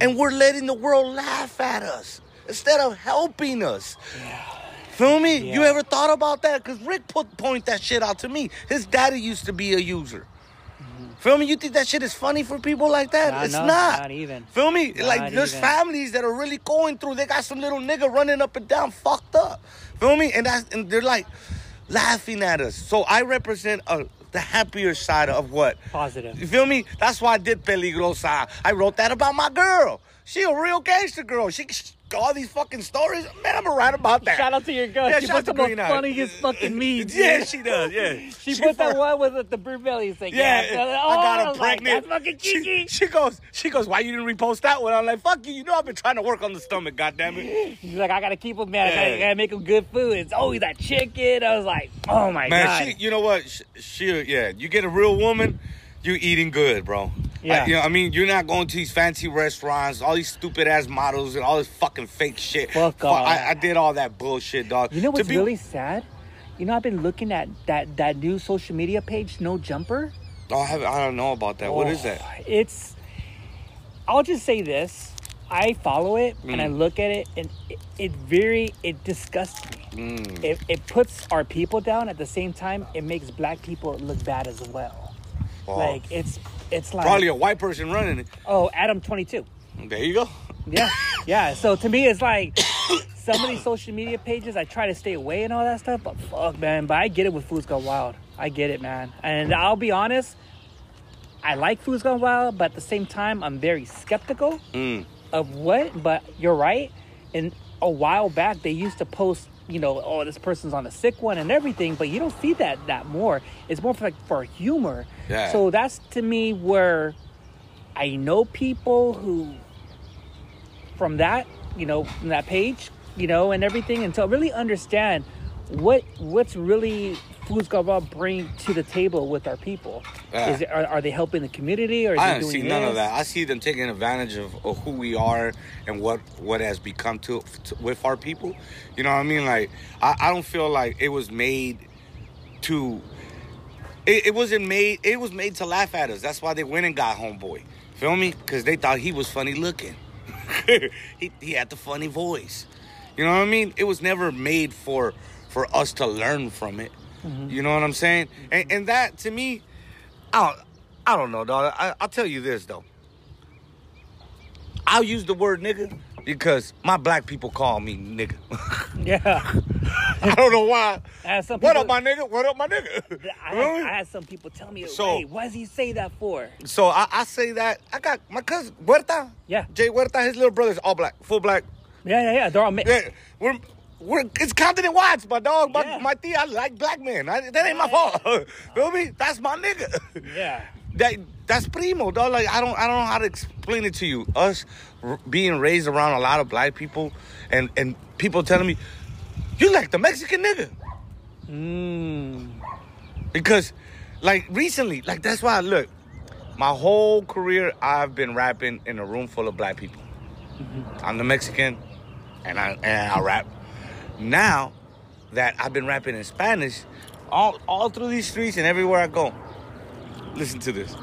And we're letting the world laugh at us instead of helping us. Feel me? You ever thought about that? Because Rick put point that shit out to me. His daddy used to be a user. Feel me? You think that shit is funny for people like that? Nah, it's no, not. not even. Feel me? Not like there's even. families that are really going through. They got some little nigga running up and down, fucked up. Feel me? And that's and they're like laughing at us. So I represent uh, the happier side of what Positive. you feel me? That's why I did Peligrosa. I wrote that about my girl. She a real gangster girl. She all these fucking stories. Man, I'm gonna write about that. Shout out to your girl. Yeah, she puts the most Green funniest fucking [laughs] memes. Yeah, she does. Yeah, [laughs] She, put that one with the, the beer belly. Like, Yeah, yeah, I got oh, her like, pregnant. That's fucking she, she goes, she goes. Why you didn't repost that one? I'm like, fuck you. You know I've been trying to work on the stomach. God damn it. [laughs] She's like, I gotta keep him, man. I, gotta, I gotta make him good food. It's always that chicken. I was like, oh my Man, god. she, you know what? She, she, yeah, you get a real woman, you eating good, bro. Yeah. I, you know, I mean, you're not going to these fancy restaurants, all these stupid ass models, and all this fucking fake shit. Fuck Fu- all I. I did all that bullshit, dog. you know what's be- really sad? You know, I've been looking at that that new social media page, No Jumper. Oh, I, I don't know about that. What is that? Oh, It's. I'll just say this. I follow it and I Mm. look at it, and it, it very it disgusts me. Mm. It, it puts our people down. At the same time, it makes black people look bad as well. Oh. Like it's it's like Probably a white person running it. oh Adam twenty two. There you go. Yeah, [laughs] yeah. So to me, it's like some of these social media pages. I try to stay away and all that stuff, but fuck, man. But I get it with Fools Gone Wild. I get it, man. And I'll be honest, I like Fools Gone Wild, but at the same time, I'm very skeptical Mm. of what. But you're right. And a while back, they used to post, you know, oh, this person's on a sick one and everything, but you don't see that that more. It's more for like for humor. Yeah. So that's to me where I know people who from that, you know, from that page, you know, and everything, and to really understand what what's really Fools Wild bring to the table with our people. Yeah. Is it, are, are they helping the community or is I they don't doing see none of that. I see them taking advantage of, of who we are and what what has become to, to with our people. You know what I mean? Like I, I don't feel like it was made to. It, it wasn't made. It was made to laugh at us. That's why they went and got homeboy. Feel me? Because they thought he was funny looking. [laughs] he he had the funny voice. You know what I mean? It was never made for for us to learn from it. Mm-hmm. You know what I'm saying? And and that to me, I don't, I don't know, dog. I, I'll tell you this though. I'll use the word nigga because my black people call me nigga. [laughs] Yeah. I don't know why. I had some What people- up, my nigga? What up, my nigga? I had, mean? I had some people tell me, So- "Hey, why does he say that for?" So I, I say that I got my cousin Huerta. Yeah. Jay Huerta, his little brother's all black, full black. Yeah, yeah, yeah. They're all mixed. Yeah, we're we're it's continent wide, my dog. My Yeah. my tia, I like black men. I, that ain't my fault. [laughs] Feel me? That's my nigga. Yeah. That that's primo, dog. Like I don't I don't know how to explain it to you. Us r- being raised around a lot of black people, and and people telling me, you like the Mexican nigga. Mm. Because, like recently, like that's why I look. My whole career, I've been rapping in a room full of black people. I'm the Mexican, and I and I rap. Now that I've been rapping in Spanish, all all through these streets and everywhere I go, listen to this.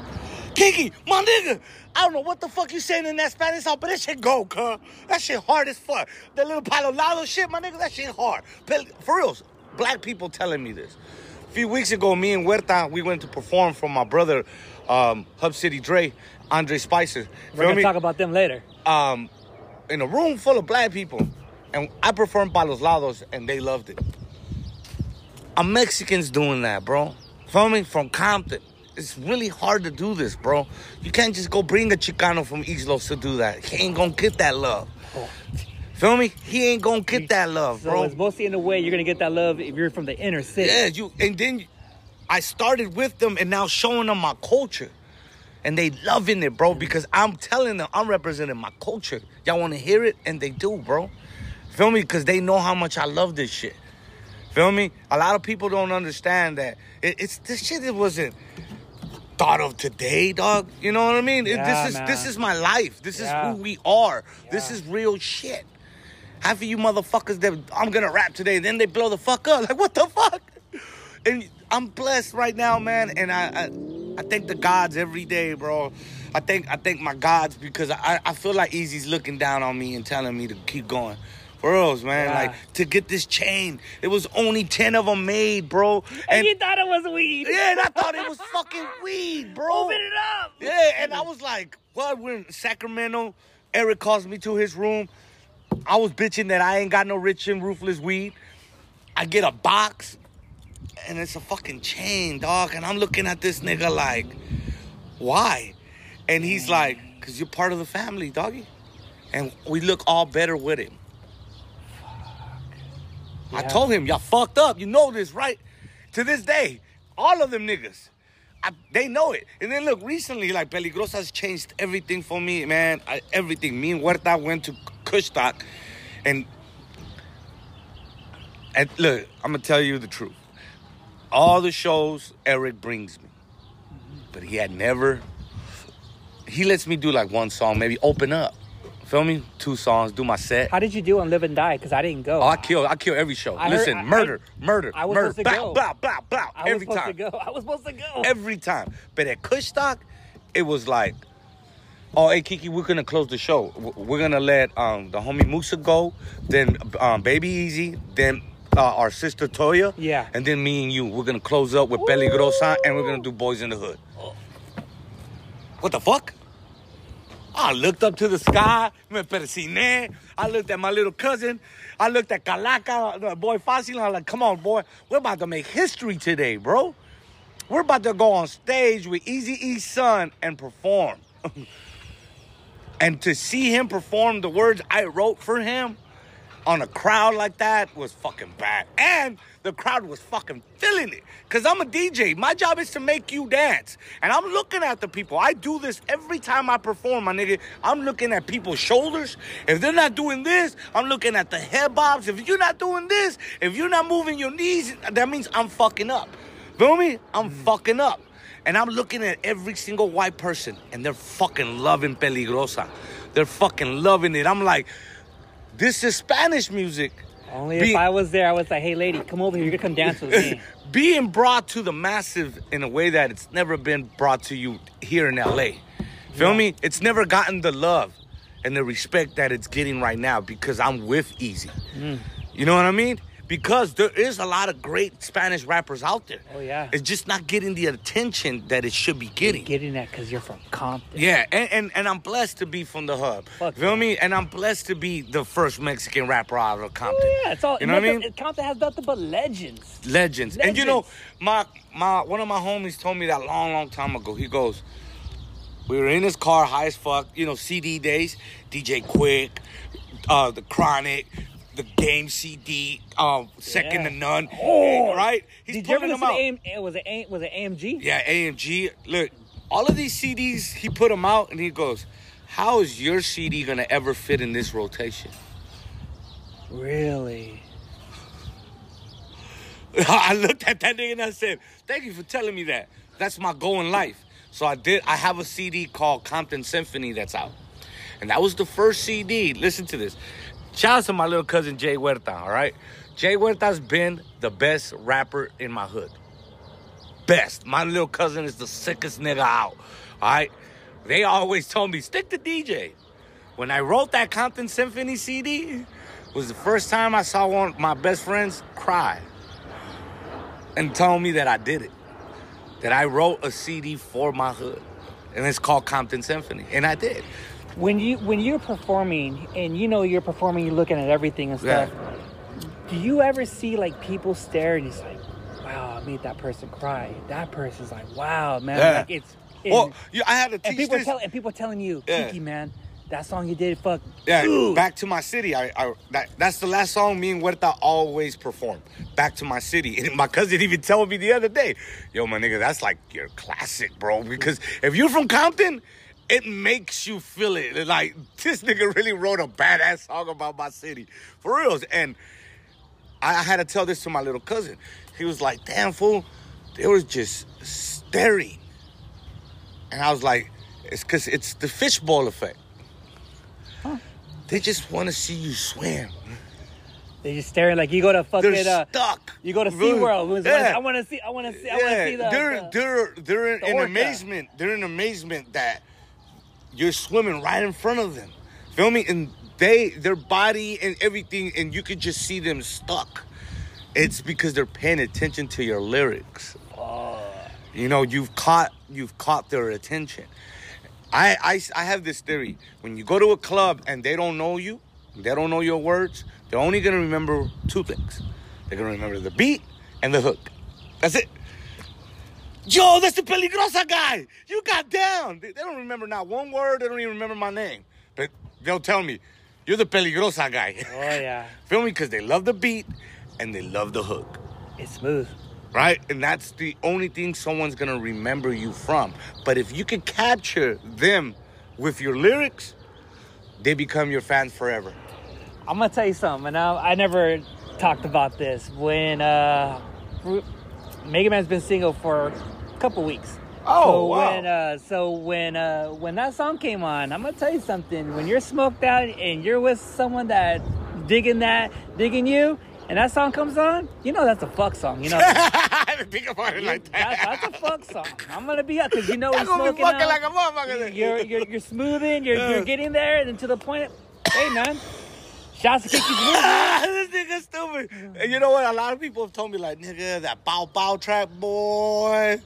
Kiki, my nigga, I don't know what the fuck you saying in that Spanish song, but that shit go, cuz. That shit hard as fuck. That little palo lado shit, my nigga, that shit hard. For real, black people telling me this. A few weeks ago, me and Huerta, we went to perform for my brother, um, Hub City Dre, Andre Spicer. We're gonna me? talk about them later. um, in a room full of black people, and I performed Palos Lados, and they loved it. A Mexicans doing that, bro. Feel me? From Compton, it's really hard to do this, bro. You can't just go bring a Chicano from East Los to do that. He ain't gonna get that love. Feel me? He ain't gonna get that love, So bro. it's mostly in the way you're gonna get that love if you're from the inner city. Yeah, you and then I started with them and now showing them my culture. And they loving it, bro, because I'm telling them I'm representing my culture. Y'all wanna hear it? And they do, bro. Feel me? Because they know how much I love this shit. Feel me? A lot of people don't understand that it, it's this shit that wasn't thought of today, dog. You know what I mean? Yeah, this is this is my life. This Yeah. is who we are. This is real shit. Half of you motherfuckers that I'm gonna rap today, then they blow the fuck up. [laughs] Like what the fuck? And I'm blessed right now, man. And I I, I thank the gods every day, bro. I thank I thank my gods because I, I feel like Eazy's looking down on me and telling me to keep going. Reals, man. Yeah. Like to get this chain. It was only 10 of them made, bro. And you thought it was weed. yeah, and I thought it was fucking weed, bro. Open it up. Yeah, and I was like, what? We're in Sacramento. Eric calls me to his room. I was bitching that I ain't got no rich and ruthless weed. I get a box, and it's a fucking chain, dog. And I'm looking at this nigga like, why? And he's like, because you're part of the family, doggy. And we look all better with him. I told him, y'all fucked up. You know this, right? To this day, all of them niggas, I, they know it. And then look, recently, like Peligrosa's changed everything for me, man. I, everything. Me and Huerta went to Kushstock, and and look, I'm gonna tell you the truth. All the shows Eric brings me, but he had never. He lets me do like one song, maybe open up. Feel me? Two songs, do my set. How did you do on Live and Die? Because I didn't go. Oh, I kill, I kill every show. I heard- Listen, I- murder, murder, I was murder, supposed to bow, go. bow, bow, bow, I was every supposed time, to go. I was supposed to go. every time. But at Kushstock, it was like, oh, hey Kiki, we're gonna close the show. We're gonna let um the homie Musa go, then um Baby Eazy, then uh, our sister Toya, Yeah. and then me and you. We're gonna close up with Peligrosa, and we're gonna do Boys in the Hood. What the fuck? I looked up to the sky, me persiné. I looked at my little cousin. I looked at Calaca, the boy Fácil. I'm like, come on, boy. We're about to make history today, bro. We're about to go on stage with Eazy-E's son and perform. [laughs] and to see him perform the words I wrote for him on a crowd like that was fucking bad. And the crowd was fucking feeling it. Cause I'm a DJ. My job is to make you dance. And I'm looking at the people. I do this every time I perform, my nigga. I'm looking at people's shoulders. If they're not doing this, I'm looking at the head bobs. If you're not doing this, if you're not moving your knees, that means I'm fucking up. Feel me? I'm mm. fucking up. And I'm looking at every single white person and they're fucking loving Peligrosa. They're fucking loving it. I'm like, this is Spanish music. Only Be- if I was there, I was like, hey, lady, come over here. You're to come dance with me. [laughs] being brought to the massive in a way that it's never been brought to you here in LA. Feel me? It's never gotten the love and the respect that it's getting right now because I'm with Eazy. Mm. You know what I mean? Because there is a lot of great Spanish rappers out there. Oh, yeah. It's just not getting the attention that it should be getting. Getting that because you're from Compton. Yeah, and, and, and I'm blessed to be from the hub. Fuck Feel yeah. me? And I'm blessed to be the first Mexican rapper out of Compton. Oh, yeah. It's all, You know what I mean? Compton has nothing but legends. legends. And you know, my my one of my homies told me that long, long time ago. He goes, we were in his car, high as fuck. You know, CD days, DJ Quik, uh, the Chronic, the Game CD, um, Second Yeah. to None. Oh! right? He's Did you ever putting them out. AM, was it AM, was it AMG? Yeah, AMG. Look, all of these CDs, he put them out, and he goes, "How is your CD gonna ever fit in this rotation?" Really? [laughs] I looked at that nigga and I said, "Thank you for telling me that. That's my goal in life." So I did. I have a CD called Compton Symphony that's out, and that was the first CD. Listen to this. Shout out to my little cousin Jay Huerta. All right, Jay Huerta's been the best rapper in my hood. Best. My little cousin is the sickest nigga out. All right. They always told me stick to DJ. When I wrote that Compton Symphony CD, was the first time I saw one of my best friends cry and told me that I did it. That I wrote a CD for my hood. And it's called Compton Symphony. And I did. When you when you're performing and you know you're performing, you're looking at everything and stuff. Yeah. Do you ever see like people stare and it's like, wow, I made that person cry. That person's like, wow, man, Yeah. like it's. Well, yeah, I had to teach and people tell and people telling you, Yeah. Kiki, man, that song you did, fuck. Yeah, Ooh. back to my city. I, I that, that's the last song me and Huerta always perform. Back to my city. [laughs] And my cousin even told me the other day, "Yo, my nigga, that's like your classic, bro. Because if you're from Compton, it makes you feel it. Like this nigga really wrote a badass song about my city, for reals. And I, I had to tell this to my little cousin. He was like, "Damn fool, they was just staring." And I was like, "It's because it's the fishbowl effect." They just want to see you swim. They just staring like you go to fucking. They're Uh, stuck. you go to? SeaWorld. Yeah. I want to see. I want to see. I want to see the. they're the- they're they're the in orca. amazement. They're in amazement that you're swimming right in front of them. Feel me? And they their body and everything, and you could just see them stuck. It's because they're paying attention to your lyrics. You know, you've caught you've caught their attention. I, I I have this theory. When you go to a club and they don't know you, they don't know your words, they're only gonna remember two things. They're gonna remember the beat and the hook. That's it. Yo, that's the peligrosa guy. You got down. They, they don't remember not one word. They don't even remember my name. But they'll tell me, you're the peligrosa guy. Oh yeah, [laughs] Feel me? Because they love the beat and they love the hook it's smooth. right? And that's the only thing someone's gonna remember you from. But if you can capture them with your lyrics, they become your fans forever. I'm gonna tell you something, and I, I never talked about this when uh, Mega Man's been single for couple weeks. Oh, so wow. when uh, so when uh, when that song came on, I'm gonna tell you something. When you're smoked out and you're with someone that digging that digging you, and that song comes on, you know that's a fuck song. You know [laughs] I didn't think about it like that, that. that's a fuck song. I'm gonna be up because you know [laughs] he's gonna be smoking fucking out. like a motherfucker. you're, you're you're smoothing. You're you're getting there, and to the point. Hey man, shouts to Kiki's. [laughs] Ah, this nigga stupid. And you know what? A lot of people have told me like, nigga, that bow bow trap boy.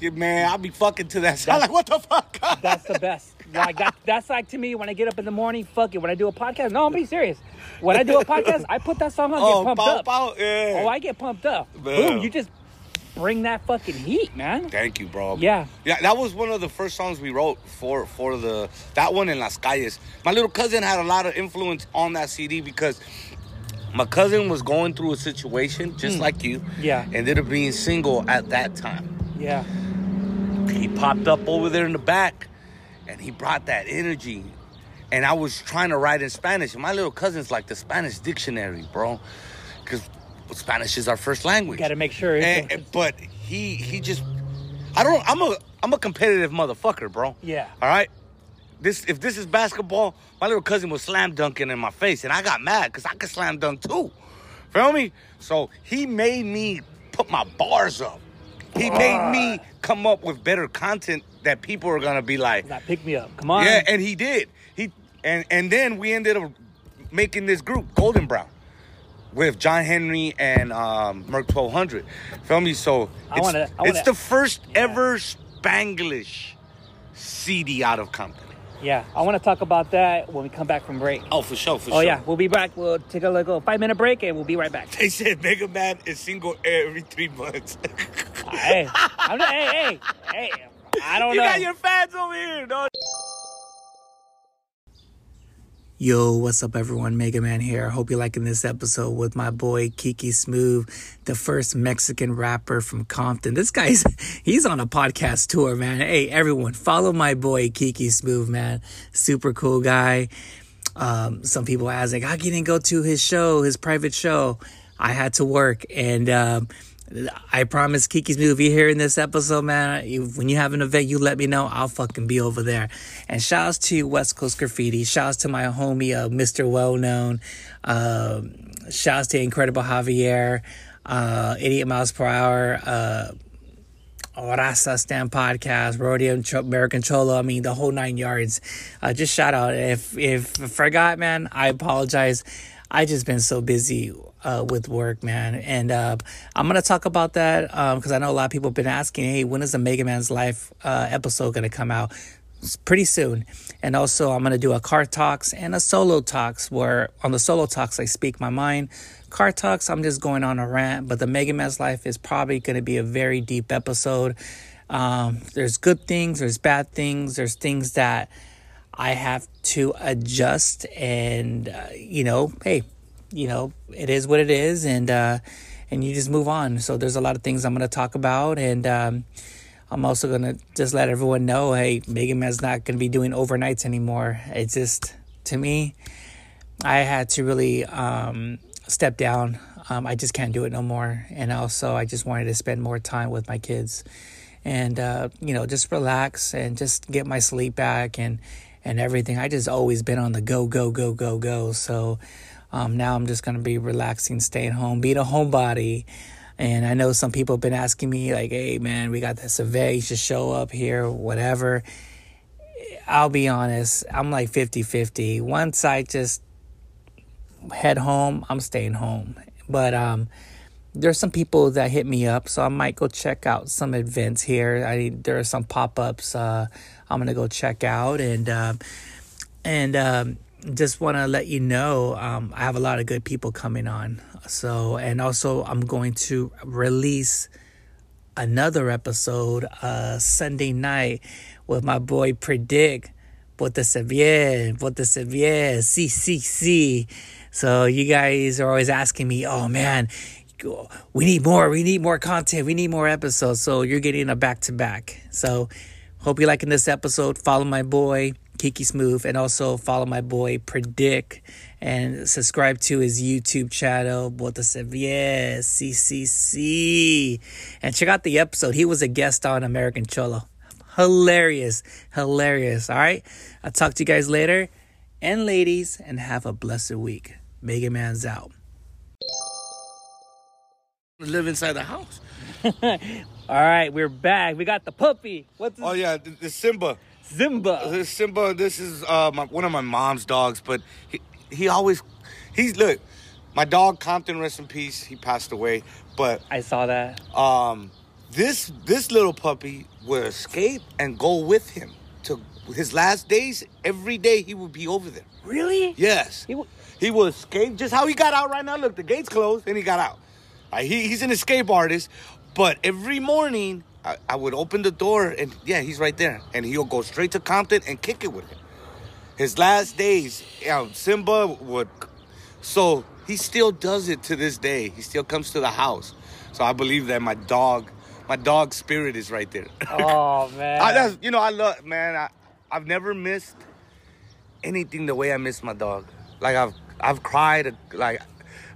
Yeah, man, I'll be fucking to that. Song. I'm like, what the fuck? [laughs] That's the best. Like that, that's like to me when I get up in the morning. Fuck it. When I do a podcast, no, I'm being serious. When I do a podcast, I put that song on, oh, get pumped bow up. bow. Yeah. Oh, I get pumped up. Boom! You just bring that fucking heat, man. Thank you, bro. Yeah. Yeah, that was one of the first songs we wrote for for the that one in Las Calles. My little cousin had a lot of influence on that CD because my cousin was going through a situation just hmm. like you. Yeah. Ended up being single at that time. Yeah. He popped up over there in the back and he brought that energy. And I was trying to write in Spanish. And my little cousin's like the Spanish dictionary, bro. Because Spanish is our first language. Got to make sure. And, and- but he he just I don't I'm a I'm a competitive motherfucker, bro. Yeah. All right. This if this is basketball, my little cousin was slam dunking in my face, and I got mad because I could slam dunk too. Feel me? So he made me put my bars up. He made me come up with better content that people are gonna be like, that pick me up. Come on. yeah, and he did. He and and then we ended up making this group, Golden Brown, with John Henry and um, Merc twelve hundred. Feel me? So it's, wanna- wanna- the first Yeah. ever Spanglish CD out of company. yeah. I want to talk about that when we come back from break. Oh, for sure, for Oh sure. yeah, we'll be back. We'll take a little five minute break and we'll be right back. They said Mega Man is single every three months. hey, I'm not, hey, hey, hey. I don't you know. You got your fans over here, dog. Yo, what's up, everyone? Mega Man here. Hope you're liking this episode with my boy Kiki Smooth, the first Mexican rapper from Compton. This guy's [laughs] he's on a podcast tour, man. Hey, everyone, follow my boy Kiki Smooth, man. Super cool guy. Um, some people ask like, how can you didn't go to his show, his private show? I had to work, and um, I promise Kiki's if you're hearing this episode, man, when you have an event, you let me know. I'll fucking be over there. And shouts to West Coast Graffiti. Shouts to my homie, uh, Mr. Well Known. Um, shouts to Incredible Javier, uh, 88 Miles Per Hour, uh, Raza Stamp Podcast, Rodeo American Cholo. I mean, the whole nine yards. Uh, just shout out. If if I forgot, man, I apologize. I just been so busy uh, with work, man, and uh, I'm gonna talk about that because I know a lot of people have been asking, hey, when is the Mega Man's Life uh, episode gonna come out? pretty soon. And also, I'm to do a car talks and a solo talks where on the solo talks, I speak my mind. Car talks, I'm just going on a rant, but the Mega Man's life is probably to be a very deep episode. Um, there's good things, there's bad things, there's things that I have to adjust, and uh, you know, hey, you know, it is what it is, and uh, and you just move on. So there's a lot of things I'm going to talk about, and um, I'm also going to just let everyone know, hey, Mega Man's not going to be doing overnights anymore. It's just to me, I had to really um, step down. Um, I just can't do it no more, and also I just wanted to spend more time with my kids, and uh, you know, just relax and just get my sleep back and and everything. I just always been on the go, go, go, go, go. So um, now I'm just gonna be relaxing, staying home, being a homebody. And I know some people have been asking me, like, hey, man, we got this event, you should show up here, whatever. I'll be honest, I'm like 50 50. Once I just head home, I'm staying home. But um, there's some people that hit me up, so I might go check out some events here. I there are some pop ups uh, I'm gonna go check out, and uh, and um, just want to let you know um, I have a lot of good people coming on. So, and also I'm going to release another episode uh, Sunday night with my boy Predict. Pótese bien, pótese bien, sí, sí, sí. So you guys are always asking me, oh man, we need more, we need more content, we need more episodes. So you're getting a back to back. So hope you're liking this episode. Follow my boy Kiki Smooth, and also follow my boy Predict and subscribe to his YouTube channel, Bota Bien, CCC. And check out the episode. He was a guest on American Cholo. Hilarious, hilarious. All right. I'll talk to you guys later. And ladies, and have a blessed week. Mega Man's out. Live inside the house. [laughs] All right, we're back. We got the puppy. What's Oh yeah, the, the Simba. Zimba? This Simba. This is uh, my, one of my mom's dogs, but he he always he's look. My dog Compton, rest in peace. He passed away, but I saw that. um, this this little puppy would escape and go with him to his last days. Every day he would be over there. Really? Yes. He w- He will escape just how he got out right now. Look, the gate's closed and he got out. He, he's an escape artist, but every morning I, I would open the door and yeah, he's right there. And he'll go straight to Compton and kick it with him. His last days, yeah, Simba would. So he still does it to this day. He still comes to the house. So I believe that my dog, my dog spirit is right there. [laughs] Oh man. I, that's, you know, I love, man. I, I've never missed anything the way I miss my dog. Like I've, I've cried. Like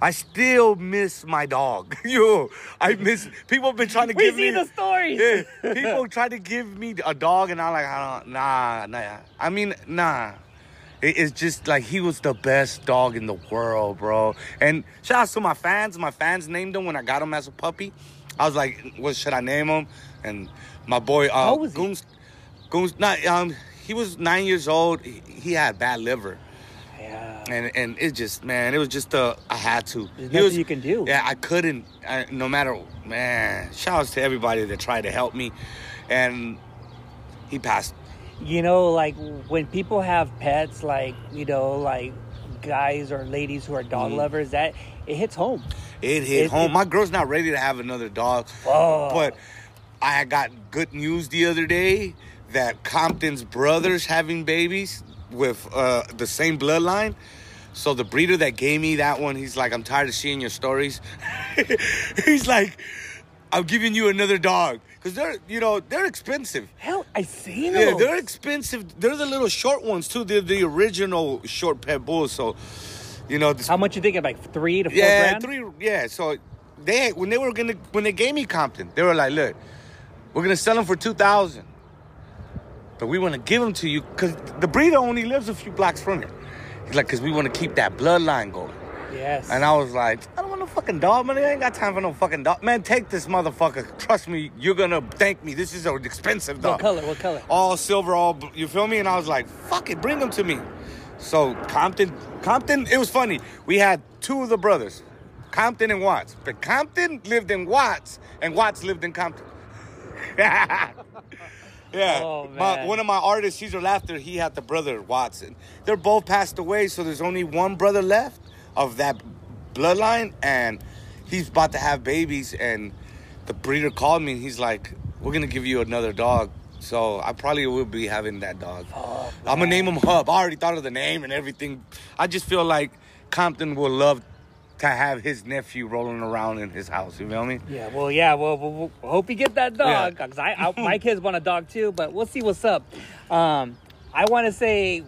I still miss my dog. [laughs] Yo, I miss. People have been trying to we give see me the stories. Yeah, people [laughs] try to give me a dog, and I'm like, I don't, nah, nah. I mean, nah. It- It's just like he was the best dog in the world, bro. And shout out to my fans. My fans named him when I got him as a puppy. I was like, what should I name him? And my boy, uh, How old was he? Goons, Goons, not, um, he was nine years old. He, he had bad liver. And and it just, man, it was just, uh, I had to. There's He nothing was- you can do. Yeah, I couldn't. I, no matter, man. Shout outs to everybody that tried to help me, and he passed. You know, like when people have pets, like you know, like guys or ladies who are dog Mhm. lovers, that it hits home. It hit It- home. it- My girl's not ready to have another dog, Oh. but I got good news the other day that Compton's brothers having babies with uh, the same bloodline. So the breeder that gave me that one, he's like, I'm tired of seeing your stories. [laughs] he's like, I'm giving you another dog because they're, you know, they're expensive. Hell, I seen them. Yeah, they're expensive. They're the little short ones too. They're the original short pit bulls. So, you know, this, How much you think thinking? Like three to four yeah, grand? three. Yeah, so they when they were gonna when they gave me Compton, they were like, "Look, we're gonna sell them for two thousand, but we want to give them to you because the breeder only lives a few blocks from here." Like, "Cause we want to keep that bloodline going." Yes. And I was like, I don't want no fucking dog, man. I ain't got time for no fucking dog. Man, take this motherfucker. Trust me, you're gonna thank me. This is an expensive dog. what color? What color? All silver, all bl- you feel me? And I was like, fuck it, bring them to me. So Compton, Compton, it was funny. We had two of the brothers, Compton and Watts. But Compton lived in Watts, and Watts lived in Compton. [laughs] Yeah, Oh, my, one of my artists, Caesar Laughter, he had the brother Watson. They're both passed away, so there's only one brother left of that bloodline, and he's about to have babies. And the breeder called me, and he's like, "We're gonna give you another dog." So I probably will be having that dog. Oh, I'm gonna name him Hub. I already thought of the name and everything. I just feel like Compton will love to have his nephew rolling around in his house. You feel me? Yeah, well, yeah, well, we'll, we'll hope you get that dog Yeah. because I, I, [laughs] my kids want a dog too, but we'll see what's up. Um, I want to say,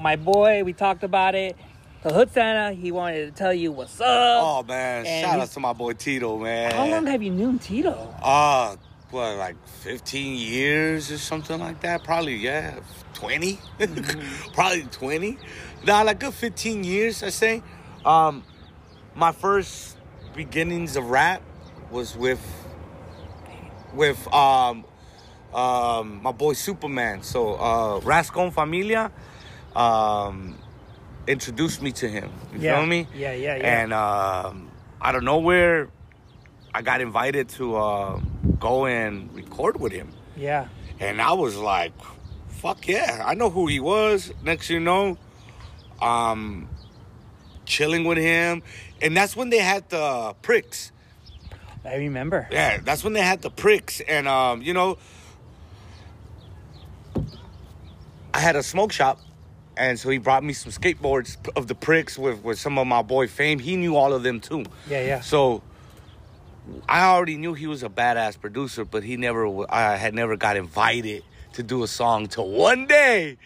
my boy, we talked about it. The Hood Santa, he wanted to tell you what's up. Oh man, And shout out to my boy Tito, man. How long have you known Tito? Uh, what, like 15 years or something like that? Probably, yeah, 20? [laughs] Mm-hmm. Probably 20. Nah, like good 15 years, I say. Um, my first beginnings of rap was with, with, um, um, my boy Superman. So, uh, Rascon Familia, um, introduced me to him. You Yeah. feel me? Yeah, yeah, yeah. And, um, out of nowhere, I got invited to uh, go and record with him. Yeah. And I was like, fuck yeah. I know who he was. Next you know, um, chilling with him. And that's when they had the pricks. I remember. Yeah, that's when they had the pricks. And, um, you know, I had a smoke shop. And so he brought me some skateboards of the pricks with, with some of my boy Fame. He knew all of them too. Yeah, yeah. So I already knew he was a badass producer, but he never, I had never got invited to do a song till one day.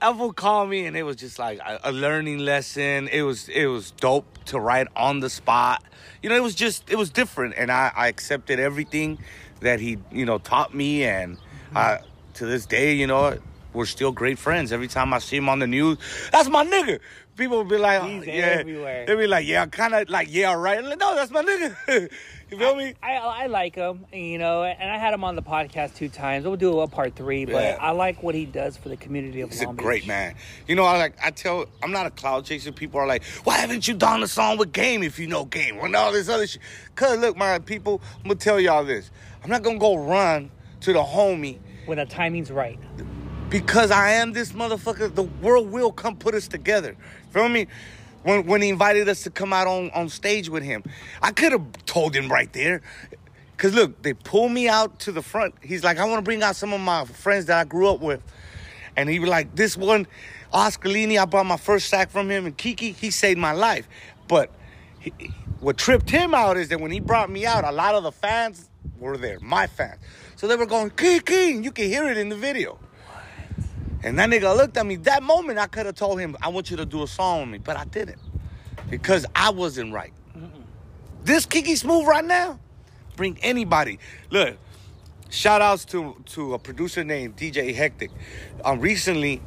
Apple called me and it was just like a, a learning lesson. It was it was dope to write on the spot. You know, it was just it was different, and I, I accepted everything that he you know taught me, and I, mm-hmm. to this day, you know, we're still great friends. Every time I see him on the news, that's my nigga. People be like, He's yeah, everywhere. they be like, yeah, kind of like yeah, right. Like, no, that's my nigga. [laughs] you feel me? I, I like him, you know, and I had him on the podcast two times. We'll do a part three, but Yeah. I like what he does for the community of He's a Long great Beach. man. You know, I like I tell I'm not a cloud chaser. People are like, why haven't you done a song with Game if you know Game? And all this other shit. Cause look, my people, I'm gonna tell y'all this. I'm not gonna go run to the homie When the timing's right. because I am this motherfucker. The world will come put us together. Feel me? When when he invited us to come out on, on stage with him, I could have told him right there. Cause look, they pull me out to the front. He's like, I want to bring out some of my friends that I grew up with. And he was like, this one, Oscar Lini, I bought my first sack from him, and Kiki, he saved my life. But he, what tripped him out is that when he brought me out, a lot of the fans were there, my fans. So they were going, Kiki, you can hear it in the video. And that nigga looked at me. That moment, I could have told him, I want you to do a song with me, but I didn't. Because I wasn't right. This Kiki Smooth right now, bring anybody. Look, shout outs to, to a producer named DJ Hectic. Um, recently,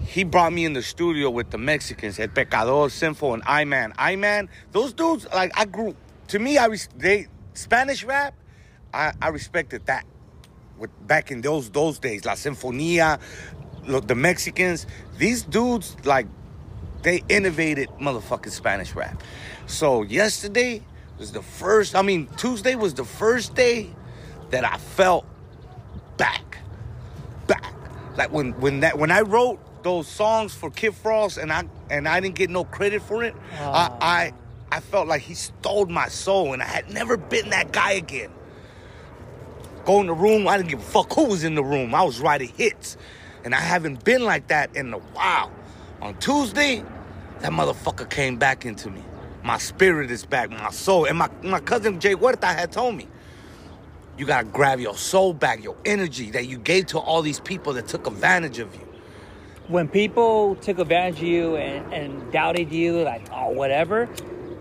he brought me in the studio with the Mexicans, El Pecador, Sinfo, and I-Man. I-Man, those dudes, like, I grew, to me, I res- they Spanish rap, I, I respected that. With back in those those days, La Sinfonía, the Mexicans, these dudes, like, they innovated motherfucking Spanish rap. So yesterday was the first, I mean, Tuesday was the first day that I felt back. Back. Like when when that when I wrote those songs for Kid Frost and I and I didn't get no credit for it, I, oh. I I felt like he stole my soul and I had never been that guy again. Go in the room, I didn't give a fuck who was in the room. I was writing hits. And I haven't been like that in a while. On Tuesday, that motherfucker came back into me. My spirit is back, my soul. And my, my cousin Jay Huerta had told me, you gotta grab your soul back, your energy that you gave to all these people that took advantage of you. When people took advantage of you and, and doubted you, like, oh, whatever,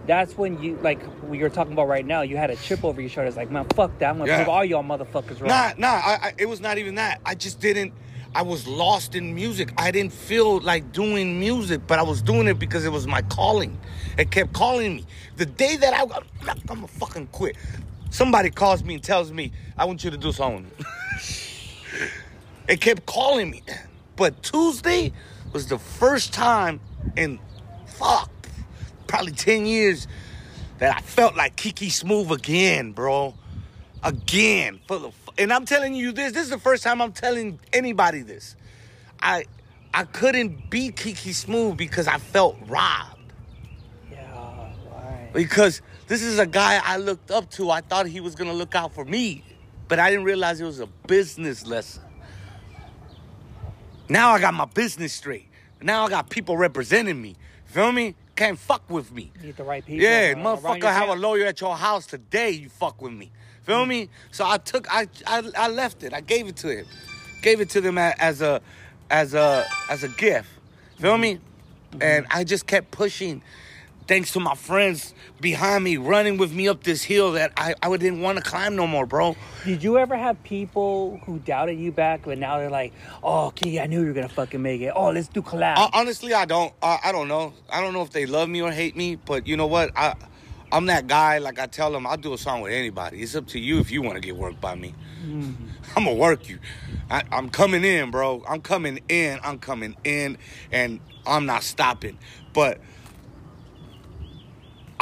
that's when you, like we were talking about right now, you had a chip over your shoulders, like, man, fuck that. I'm gonna Yeah. prove all y'all motherfuckers wrong. Nah, nah, I, I, it was not even that. I just didn't, I was lost in music. I didn't feel like doing music, but I was doing it because it was my calling. It kept calling me. The day that I, I'm, I'm gonna fucking quit. Somebody calls me and tells me, I want you to do something. [laughs] it kept calling me. But Tuesday was the first time in, fuck, probably 10 years that I felt like Kiki Smooth again, bro. Again. For the, fu- and I'm telling you this. This is the first time I'm telling anybody this. I I couldn't beat Kiki Smooth because I felt robbed. Yeah, right. Because this is a guy I looked up to. I thought he was gonna look out for me, but I didn't realize it was a business lesson. Now I got my business straight. Now I got people representing me. Feel me? Can't fuck with me. You Need the right people. Yeah, uh, motherfucker, have a lawyer at your house today. You fuck with me. Feel mm. me? So I took, I, I, I left it. I gave it to him. Gave it to them as a, as a, as a gift. Feel me? Mm-hmm. And mm-hmm. I just kept pushing. Thanks to my friends behind me, running with me up this hill that I, I didn't want to climb no more, bro. Did you ever have people who doubted you back, but now they're like, "Oh, Kiki, I knew you were gonna fucking make it. Oh, let's do collab." Uh, honestly, I don't. I, I don't know. I don't know if they love me or hate me. But you know what? I, I'm that guy. Like I tell them, I'll do a song with anybody. It's up to you if you want to get worked by me. [laughs] I'm gonna work you. I, I'm coming in, bro. I'm coming in. I'm coming in, and I'm not stopping. But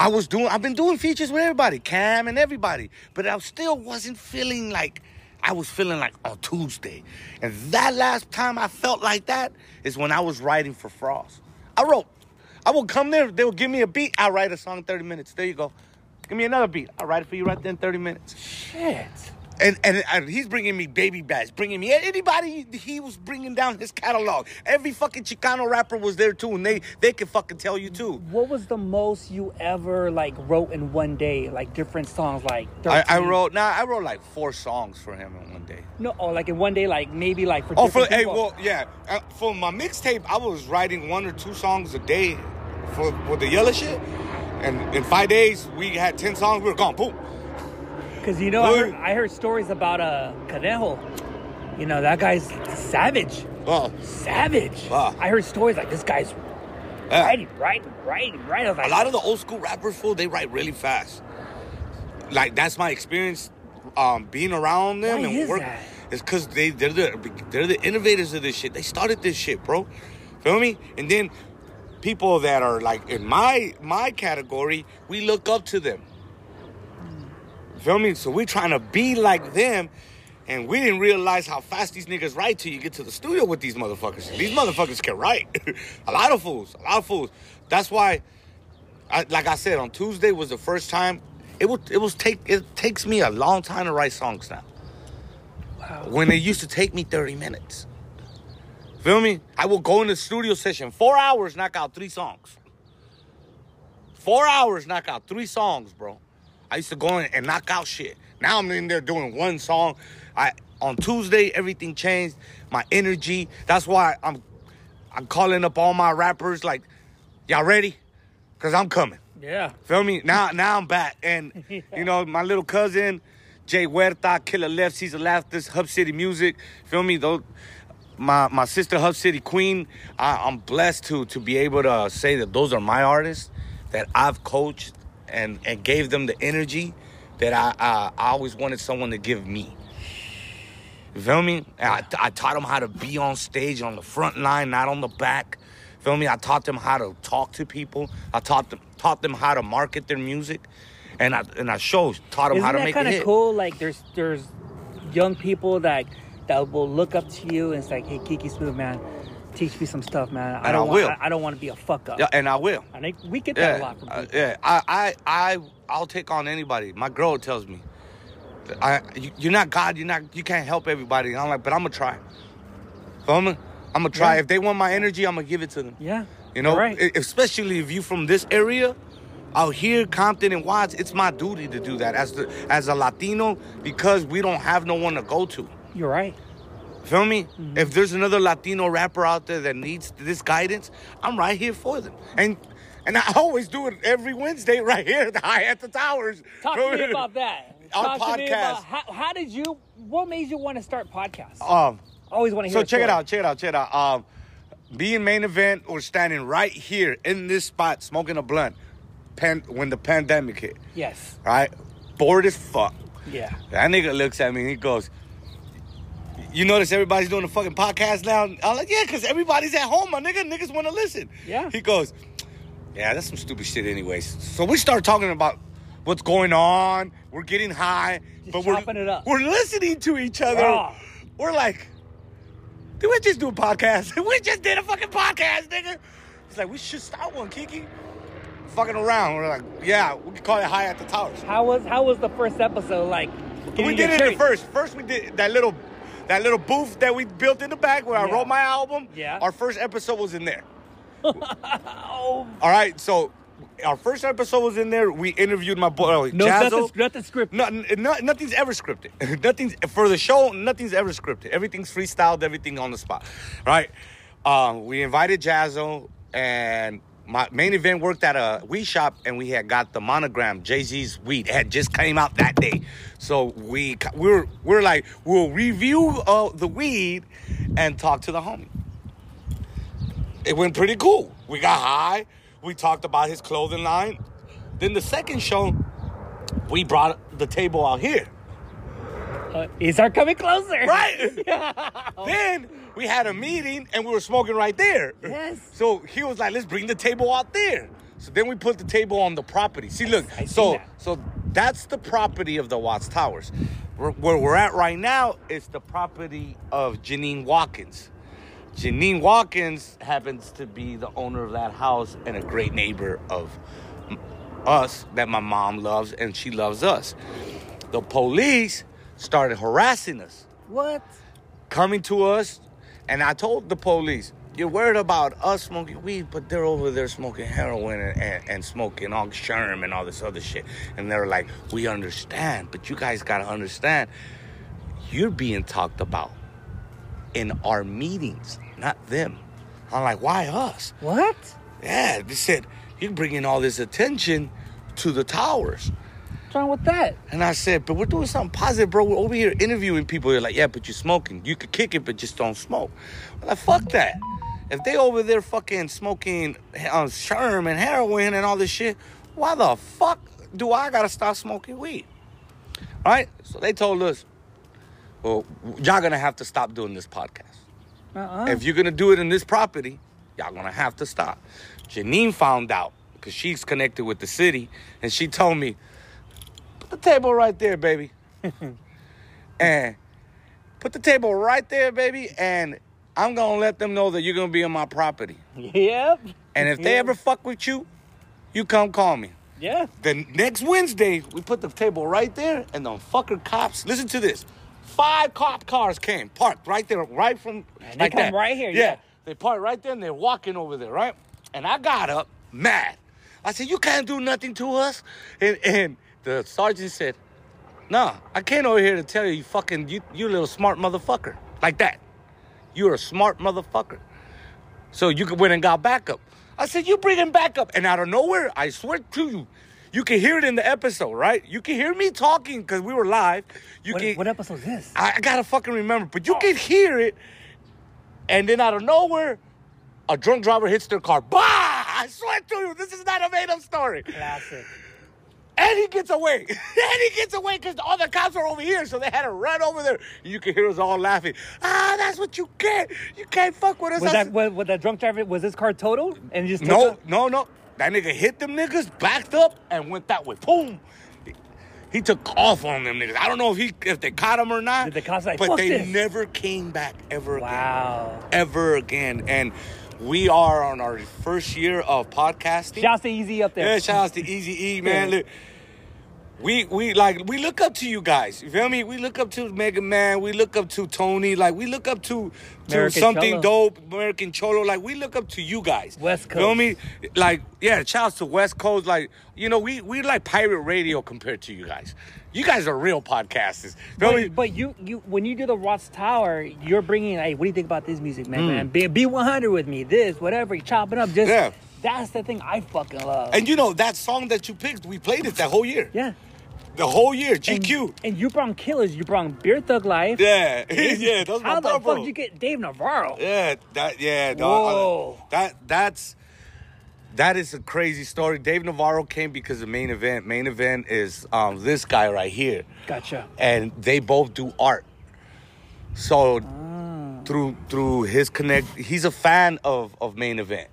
I was doing. I've been doing features with everybody, Cam and everybody. But I still wasn't feeling like. I was feeling like on Tuesday. And that last time I felt like that is when I was writing for Frost. I wrote, I would come there, they would give me a beat, I write a song in 30 minutes. There you go. Give me another beat. I'll write it for you right there in 30 minutes. Shit. And, and and he's bringing me baby bags, bringing me anybody he was bringing down his catalog. Every fucking Chicano rapper was there too, and they they can fucking tell you too. What was the most you ever like wrote in one day? Like different songs, like I, I wrote nah, I wrote like four songs for him in one day. no, or like in one day, like maybe like for Oh, for hey, well, yeah, uh, for my mixtape, I was writing one or two songs a day for with the yellow shit, and in five days we had ten songs. We were gone, boom. Because you know, I heard, I heard stories about uh Conejo. You know that guy's savage, Oh, savage. I heard stories like this guy's yeah. writing, writing, writing, writing. Like, A lot of the old school rappers, fool, they write really fast. Like that's my experience, um, being around them Why and is work. that? It's because they they're the they're the innovators of this shit. They started this shit, bro. Feel me? And then people that are like in my my category, we look up to them. Feel me? So we trying to be like them. And we didn't realize how fast these niggas write till you get to the studio with these motherfuckers. These motherfuckers can write. [laughs] a lot of fools. A lot of fools. That's why I, like I said, on Tuesday was the first time. It would it was take it takes me a long time to write songs now. wow. When it used to take me 30 minutes. Feel me? I will go in the studio session, four hours, knock out three songs. Four hours, knock out three songs, bro. I used to go in and knock out shit. Now I'm in there doing one song. I on Tuesday everything changed. My energy. That's why I'm I'm calling up all my rappers like, y'all ready? Cause I'm coming. yeah. Feel me? Now now I'm back. And [laughs] you know, my little cousin, Jay Huerta, Killer Left, Caesar Laughter, Hub City Music. Feel me? Those my my sister Hub City Queen. I, I'm blessed to to be able to say that those are my artists that I've coached and and gave them the energy that I I, I always wanted someone to give me. You feel me? And I, I taught them how to be on stage on the front line, not on the back. Feel me? I taught them how to talk to people. I taught them taught them how to market their music, and I and I showed taught them Isn't how to that make kind of cool? Like there's there's young people that that will look up to you and it's like, hey, Kiki Smooth, man, teach me some stuff, man. I And don't I want will. I, I don't want to be a fuck up. Yeah, and I will. I think we get that Yeah, a lot from uh, yeah. I, I, I, I'll take on anybody. My girl tells me, I, you, you're not God. You're not. You can't help everybody. And I'm like, but I'm gonna try. Feel me? I'm gonna try. Yeah. If they want my energy, I'm gonna give it to them. Yeah. You know, right. Especially if you from this area, out here, Compton and Watts, it's my duty to do that as the as a Latino because we don't have no one to go to. You're right. Feel me? Mm-hmm. If there's another Latino rapper out there that needs this guidance, I'm right here for them. And and I always do it every Wednesday right here at the High at the Towers. Talk to me about that. Our Talk to me podcast. about how, how did you? What made you want to start podcasts? Um, Always want to hear. so check it out, check it out, check it out. Um, being main event or standing right here in this spot smoking a blunt, pan, when the pandemic hit, Yes. right? Bored as fuck. Yeah. That nigga looks at me and he goes, You notice everybody's doing a fucking podcast now? I'm like, Yeah, because everybody's at home, my nigga. Niggas want to listen. Yeah. He goes, Yeah, that's some stupid shit, anyways. So we start talking about what's going on. We're getting high, Just but we're chopping it up. we're listening to each other. Raw. We're like, did we just do a podcast? [laughs] we just did a fucking podcast, nigga. It's like we should start one, Kiki. Fucking around. We're like, yeah, we could call it High at the Towers. How was how was the first episode like? we did it in the first. First, we did that little, that little booth that we built in the back where I Yeah. wrote my album. Yeah. Our first episode was in there. Oh, [laughs] All right, so our first episode was in there. We interviewed my boy no, Jazzo. nothing, nothing scripted. No, no, nothing's ever scripted. [laughs] nothing's for the show. Nothing's ever scripted. Everything's freestyled. Everything on the spot, right? Um, we invited Jazzo, and my main event worked at a weed shop, and we had got the monogram Jay Z's weed. It had just came out that day, so we we were we are like we'll review uh, the weed and talk to the homie. It went pretty cool. We got high. We talked about his clothing line. Then the second show, we brought the table out here. Uh, these are coming closer. [laughs] Right. [laughs] then we had a meeting and we were smoking right there. Yes. So he was like, let's bring the table out there. So then we put the table on the property. See, look. I see so that. so that's the property of the Watts Towers. Where, where we're at right now is the property of Janine Watkins. Janine Watkins happens to be the owner of that house and a great neighbor of us that my mom loves and she loves us. The police started harassing us, What? coming to us, and I told the police, You're worried about us smoking weed, but they're over there smoking heroin and, and, and smoking all sherm and all this other shit. And they're like, We understand, but you guys gotta understand, you're being talked about in our meetings, not them. I'm like, Why us? What? Yeah, they said, You're bringing all this attention to the towers. What's wrong with that? And I said, but we're doing something positive, bro. We're over here interviewing people. They're like, yeah, but you're smoking. You could kick it, but just don't smoke. I'm like, fuck that. If they over there fucking smoking uh, sherm and heroin and all this shit, why the fuck do I gotta stop smoking weed? All right? So they told us, well, y'all gonna have to stop doing this podcast. Uh-uh. If you're gonna do it in this property, y'all gonna have to stop. Janine found out because she's connected with the city, and she told me, the table right there, baby. [laughs] and put the table right there, baby, and I'm gonna let them know that you're gonna be on my property. Yep. And if they ever fuck with you, you come call me. Yeah. Then next Wednesday, we put the table right there, and the fucker cops. Listen to this: five cop cars came, parked right there, right from. And they like come that. right here, yeah. they parked right there, and they're walking over there, right? And I got up, mad. I said, "You can't do nothing to us," and and the sergeant said, "No, I came over here to tell you, you fucking, you, you little smart motherfucker, like that. You're a smart motherfucker." So you could went and got backup. I said, you bring him backup. And out of nowhere, I swear to you, you can hear it in the episode, right? You can hear me talking because we were live. You What, can what episode is this? I, I gotta fucking remember, but you can hear it. And then out of nowhere, a drunk driver hits their car. Bah! I swear to you, this is not a made up story. Classic. And he gets away. [laughs] and he gets away because all the cops are over here. So they had to run over there. You can hear us all laughing. Ah, that's what you get. You can't fuck with us. Was that was, was that drunk driver? Was his car totaled and he just no, no, no. That nigga hit them niggas, backed up, and went that way. Boom. He took off on them niggas. I don't know if he if they caught him or not. Did the cops like, but "Fuck they this"? never came back ever again. Wow. Ever again. And we are on our first year of podcasting. Shouts to Eazy up there. Yeah, shout out to Easy E, man. Look, we we like we look up to you guys. You feel me? We look up to Mega Man. We look up to Tony. Like we look up to to American something Cholo. dope, American Cholo. Like we look up to you guys. West Coast. Feel me? Like yeah, shouts to West Coast. Like you know, we we like pirate radio compared to you guys. You guys are real podcasters. Feel me? But, but you, you, when you do the Watts Tower, you're bringing, hey, what do you think about this music, man? man? Be, be 100 with me, this, whatever. You chop it up. Just, Hmm. Yeah. That's the thing I fucking love. And you know that song that you picked, we played it that whole year. yeah. The whole year, GQ. and you brought killers. You brought Beer Thug Life. yeah, [laughs] yeah. How the fuck bro. did you get Dave Navarro? Yeah, that yeah, dog. Whoa. That that's that is a crazy story. Dave Navarro came because the main event. Main event is um, this guy right here, Gotcha. and they both do art. So Ah. through through his connect, he's a fan of of main event,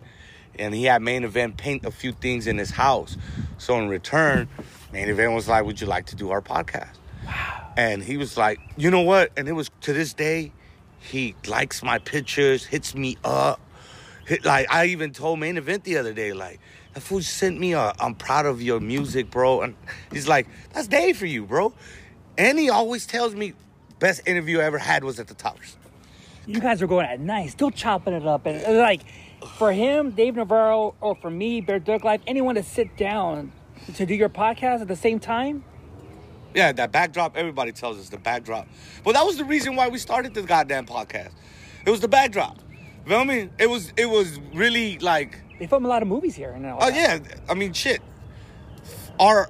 and he had main event paint a few things in his house. So in return, main event was like, "Would you like to do our podcast?" Wow. And he was like, "You know what?" And it was to this day, he likes my pictures, hits me up. Hit, like I even told main event the other day, like that fool sent me a, "I'm proud of your music, bro." And he's like, "That's day for you, bro." And he always tells me, "Best interview I ever had was at the Towers." You guys are going at night, still chopping it up, and like for him, Dave Navarro, or for me, Bear Duck Life, anyone to sit down to do your podcast at the same time. Yeah, that backdrop, everybody tells us the backdrop. Well, that was the reason why we started this goddamn podcast. It was the backdrop. You feel me? It was it was really like They film a lot of movies here and all Oh that. yeah, I mean shit. Our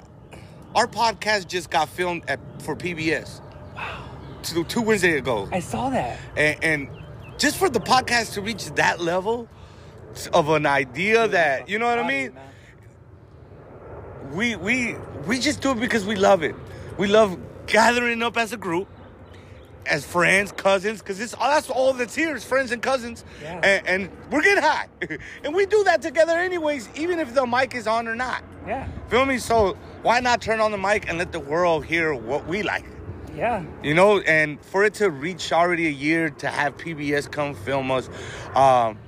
our podcast just got filmed at for PBS. Wow. Two, two Wednesdays ago. I saw that. And, and just for the podcast to reach that level of an idea that you know what I mean? We we we just do it because we love it. We love gathering up as a group, as friends, cousins, because it's that's all that's here is friends and cousins, Yeah. and, and we're getting high, [laughs] and we do that together anyways, even if the mic is on or not. Yeah, Feel me? So why not turn on the mic and let the world hear what we like? yeah. You know, and for it to reach already a year to have PBS come film us, um,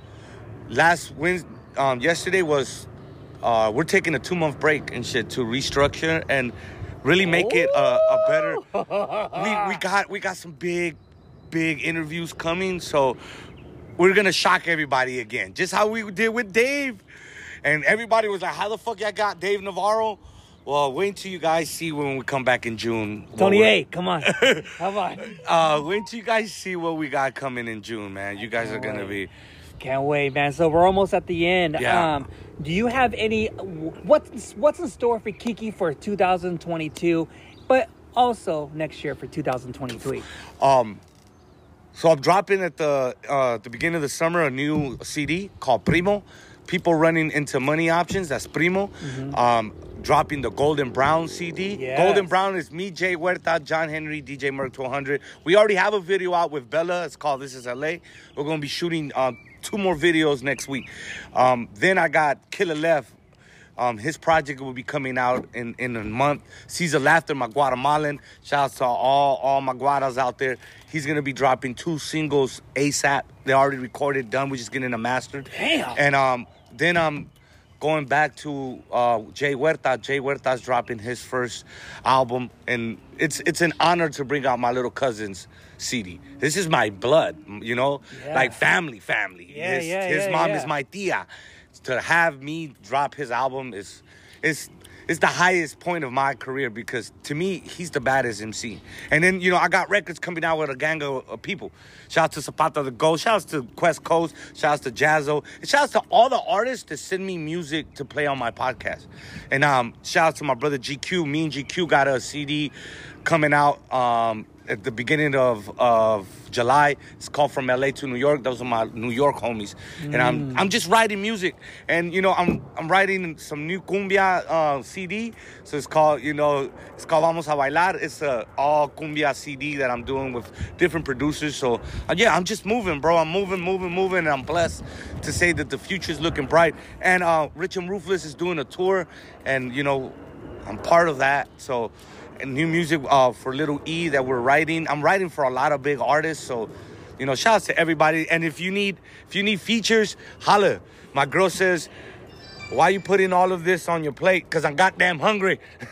last Wednesday, um, yesterday was, uh, we're taking a two month break and shit to restructure and really make it a, a better. We we got we got some big, big interviews coming, so we're gonna shock everybody again, just how we did with Dave, and everybody was like, "How the fuck y'all got Dave Navarro?" Well, wait until you guys see when we come back in June. we're- A, come on, [laughs] come on. uh, wait till you guys see what we got coming in June, man. You guys are gonna be. Can't wait, man. So we're almost at the end. Yeah. Um, do you have any? What's what's in store for Kiki for 2022, but also next year for 2023? Um, so I'm dropping at the uh, the beginning of the summer a new CD called Primo. People running into money options. That's Primo. Um, dropping the Golden Brown CD. Yes. Golden Brown is me, Jay Huerta, John Henry, DJ Merc 200. We already have a video out with Bella. It's called This Is LA. We're gonna be shooting uh, two more videos next week. Um, then I got Killer Left. Um, his project will be coming out in, in a month. Caesar Laughter, my Guatemalan. Shout out to all, all my Guatas out there. He's gonna be dropping two singles ASAP. They already recorded, done. We're just getting them mastered. Damn. And um, then I'm going back to uh, Jay Huerta. Jay Huerta's dropping his first album, and it's it's an honor to bring out my little cousin's CD. This is my blood, you know, Yeah. like family, family. Yeah, his yeah, his yeah, mom yeah. is my tia. To have me drop his album is is is the highest point of my career because to me he's the baddest MC. And then you know I got records coming out with a gang of, of people. Shout out to Zapata the Go. Shout out to Quest Coast. Shout out to Jazzo. And shout out to all the artists that send me music to play on my podcast. And um shout out to my brother GQ. Me and GQ got a CD coming out um at the beginning of of July. It's called From LA to New York. Those are my New York homies, and I'm I'm just writing music, and you know I'm I'm writing some new cumbia uh, CD. So it's called you know it's called Vamos a Bailar. It's a all cumbia CD that I'm doing with different producers. So uh, yeah, I'm just moving, bro. I'm moving, moving, moving, and I'm blessed to say that the future's looking bright. And uh, Rich and Ruthless is doing a tour, and you know I'm part of that. So, new music uh, for Little E that we're writing. I'm writing for a lot of big artists. So, you know, shout out to everybody. And if you need if you need features, holla. My girl says, "Why you putting all of this on your plate? Cause I'm goddamn hungry." [laughs]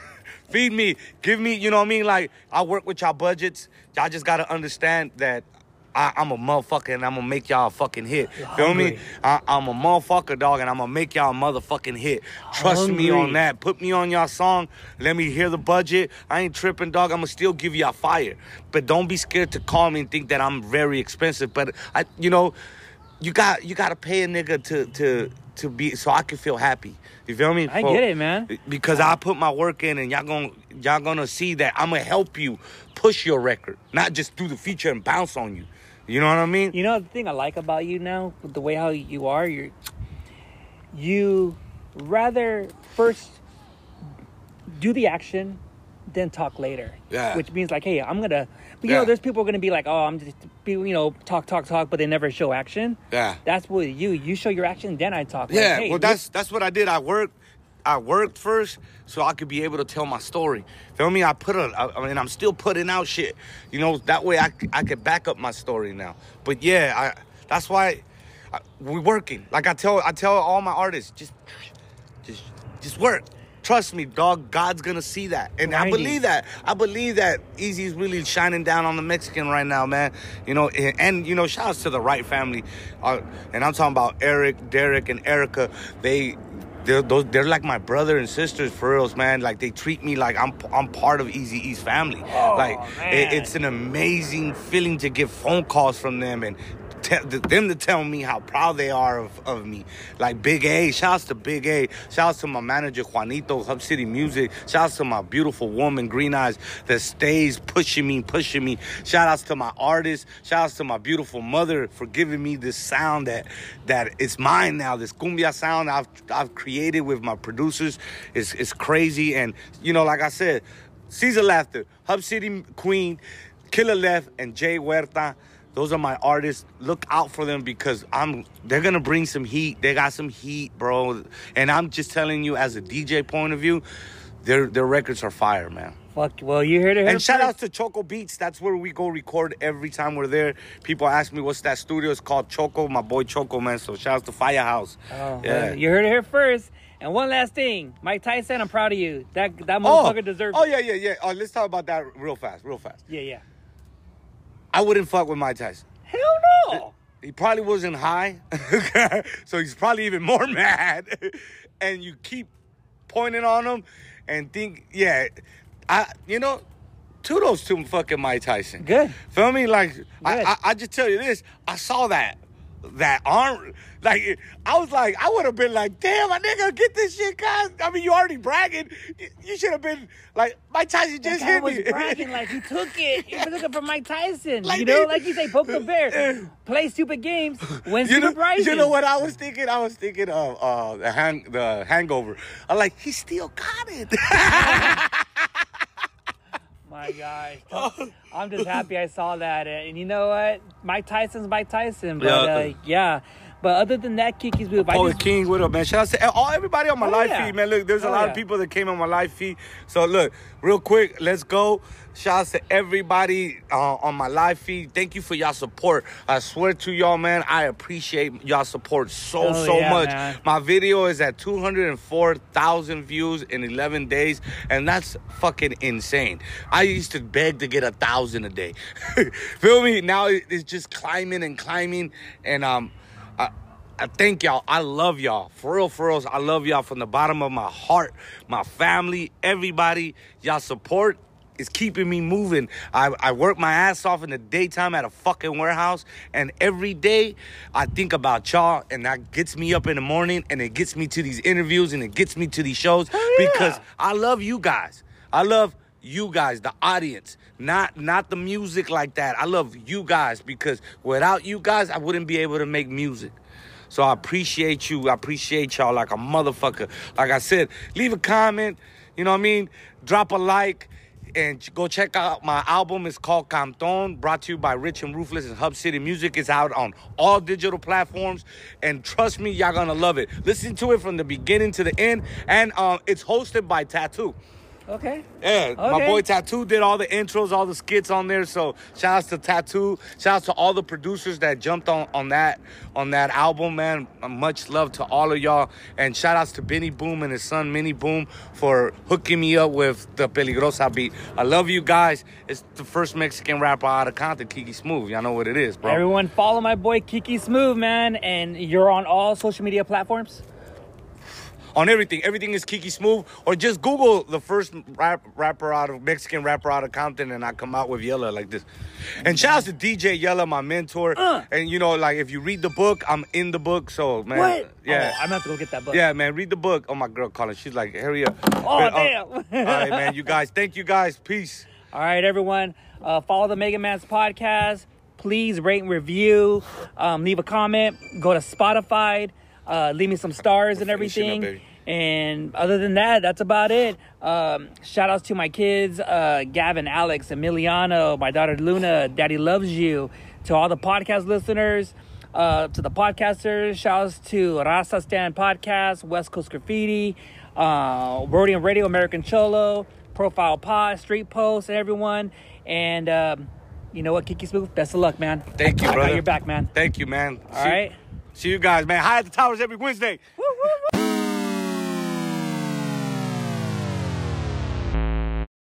Feed me, give me, you know what I mean? Like I work with y'all budgets. Y'all just gotta understand that I, I'm a motherfucker and I'm gonna make y'all a fucking hit. Feel me? hungry. I, I'm a motherfucker, dog, and I'm gonna make y'all a motherfucking hit. Trust me on that. Put me on y'all song. Let me hear the budget. I ain't tripping, dog. I'm gonna still give y'all fire. But don't be scared to call me and think that I'm very expensive. But I, you know, you got you gotta pay a nigga to to to be so I can feel happy. You feel me? I For- get it, man. Because I put my work in, and y'all gonna y'all gonna see that I'm gonna help you push your record, not just do the feature and bounce on you. You know what I mean? You know the thing I like about you now, the way how you are, you're you rather first do the action, then talk later. Yeah. Which means like, hey, I'm gonna. But you Yeah. know, there's people are gonna be like, oh, I'm just, be, you know, talk, talk, talk, but they never show action. Yeah. That's what you. You show your action, then I talk. Like, Yeah, hey, well, that's that's what I did. I worked. I worked first so I could be able to tell my story. Feel me? I put a, I I mean, I'm still putting out shit. You know, that way I, I could back up my story now. But yeah, I that's why I, we're working. Like I tell I tell all my artists, just just just work. Trust me, dog. God's gonna see that, and I believe that. I believe that Eazy is really shining down on the Mexican right now, man. You know, and, and you know, shout outs to the Wright family, uh, and I'm talking about Eric, Derek, and Erica. They. They're, those, they're like my brother and sisters for reals, man. Like they treat me like I'm I'm part of Easy E's family. Oh, like it, oh, it's an amazing feeling to get phone calls from them and them to tell me how proud they are of, of me. Like Big A, shouts to Big A, shouts to my manager Juanito, Hub City Music, shouts to my beautiful woman Green Eyes that stays pushing me, pushing me. Shout outs to my artists, shout outs to my beautiful mother for giving me this sound that that is mine now. This cumbia sound I've I've created with my producers is is crazy. And you know, like I said, Caesar Laughter, Hub City Queen, Killer Left, and Jay Huerta. Those are my artists. Look out for them because I'm. They're gonna bring some heat. They got some heat, bro. And I'm just telling you, as a DJ point of view, their their records are fire, man. Fuck. Well, you heard it here And shout outs to Choco Beats. That's where we go record every time we're there. People ask me what's that studio. It's called Choco. My boy Choco, man. So shout outs to Firehouse. Oh, yeah. well, you heard it here first. And one last thing, Mike Tyson, I'm proud of you. That that oh, motherfucker deserves. oh yeah, yeah, yeah. Oh, let's talk about that real fast, real fast. yeah, yeah. I wouldn't fuck with Mike Tyson. Hell no. He probably wasn't high, [laughs] so he's probably even more [laughs] mad. and you keep pointing on him and think, yeah, I, you know, kudos to fucking Mike Tyson. Good. Feel me? Like, I, I, I just tell you this, I saw that. That aren't like I was like, I would have been like, damn, my nigga, get this shit, guys. I mean, you already bragging. You, you should have been like, Mike Tyson just hit was me. bragging like he [laughs] took it. He was looking for Mike Tyson. Like you know, they- like you say, poke the bear, [laughs] play stupid games, win you stupid know, prizes. you know what I was thinking? I was thinking of uh, the hang, the Hangover. I'm like, he still got it. [laughs] My gosh, [laughs] I'm just happy I saw that. And you know what? Mike Tyson's Mike Tyson. But Yeah. uh, yeah. But other than that, Kiki Smooth. I Poet just, King, what up, man? Shout out to all everybody on my Oh, live yeah. feed, man. Look, there's a Oh, lot yeah. of people that came on my live feed. So look, real quick, let's go. Shout out to everybody uh, on my live feed. Thank you for y'all support. I swear to y'all, man, I appreciate y'all support so Oh, so yeah, much. man. My video is at 204,000 views in 11 days, and that's fucking insane. I used to beg to get a thousand a day. [laughs] Feel me? Now it's just climbing and climbing, and um, I, I thank y'all. I love y'all. For real, for real. I love y'all from the bottom of my heart, my family, everybody. Y'all support is keeping me moving. I, I work my ass off in the daytime at a fucking warehouse, and every day I think about y'all, and that gets me up in the morning, and it gets me to these interviews, and it gets me to these shows yeah. because I love you guys. I love you guys, the audience, not not the music like that. I love you guys because without you guys, I wouldn't be able to make music. So I appreciate you. I appreciate y'all like a motherfucker. Like I said, leave a comment. You know what I mean? Drop a like. And go check out my album. It's called Canton, brought to you by Rich and Ruthless and Hub City Music. It's out on all digital platforms. And trust me, y'all gonna love it. Listen to it from the beginning to the end. And um, it's hosted by Tattoo. Okay. Yeah, my boy Tattoo did all the intros, all the skits on there. So shout outs to Tattoo. Shout outs to all the producers that jumped on, on that on that album, man. Much love to all of y'all. And shout outs to Benny Boom and his son Minnie Boom for hooking me up with the Peligrosa beat. I love you guys. It's the first Mexican rapper out of Compton, Kiki Smooth. Y'all know what it is, bro. Everyone follow my boy Kiki Smooth, man. And you're on all social media platforms. On everything. Everything is Kiki Smooth, or just Google the first rap, rapper out of Mexican rapper out of Compton, and I come out with Yella like this. And shout out to DJ Yella, my mentor. Uh. And you know, like if you read the book, I'm in the book. So man, What? yeah. Oh, I'm gonna have to go get that book. yeah, man, read the book. Oh, my girl calling. She's like, hurry up. Oh, uh, damn. all right, man. You guys, thank you guys. Peace. All right, everyone. Uh, follow the Mega Man's podcast. Please rate and review. Um, leave a comment. Go to Spotify. Uh, leave me some stars and everything. And other than that, that's about it. Um, shout outs to my kids, uh, Gavin, Alex, Emiliano, my daughter Luna, Daddy Loves You, to all the podcast listeners, uh, to the podcasters. Shout outs to Rasa Stand Podcast, West Coast Graffiti, uh, Rodian Radio, American Cholo, Profile Pod, Street Post, and everyone. And um, you know what, Kiki Smooth, best of luck, man. Thank you, brother. You're back, man. Thank you, man. All See- right. See you guys, man. High at the towers every Wednesday. Woo, woo, woo.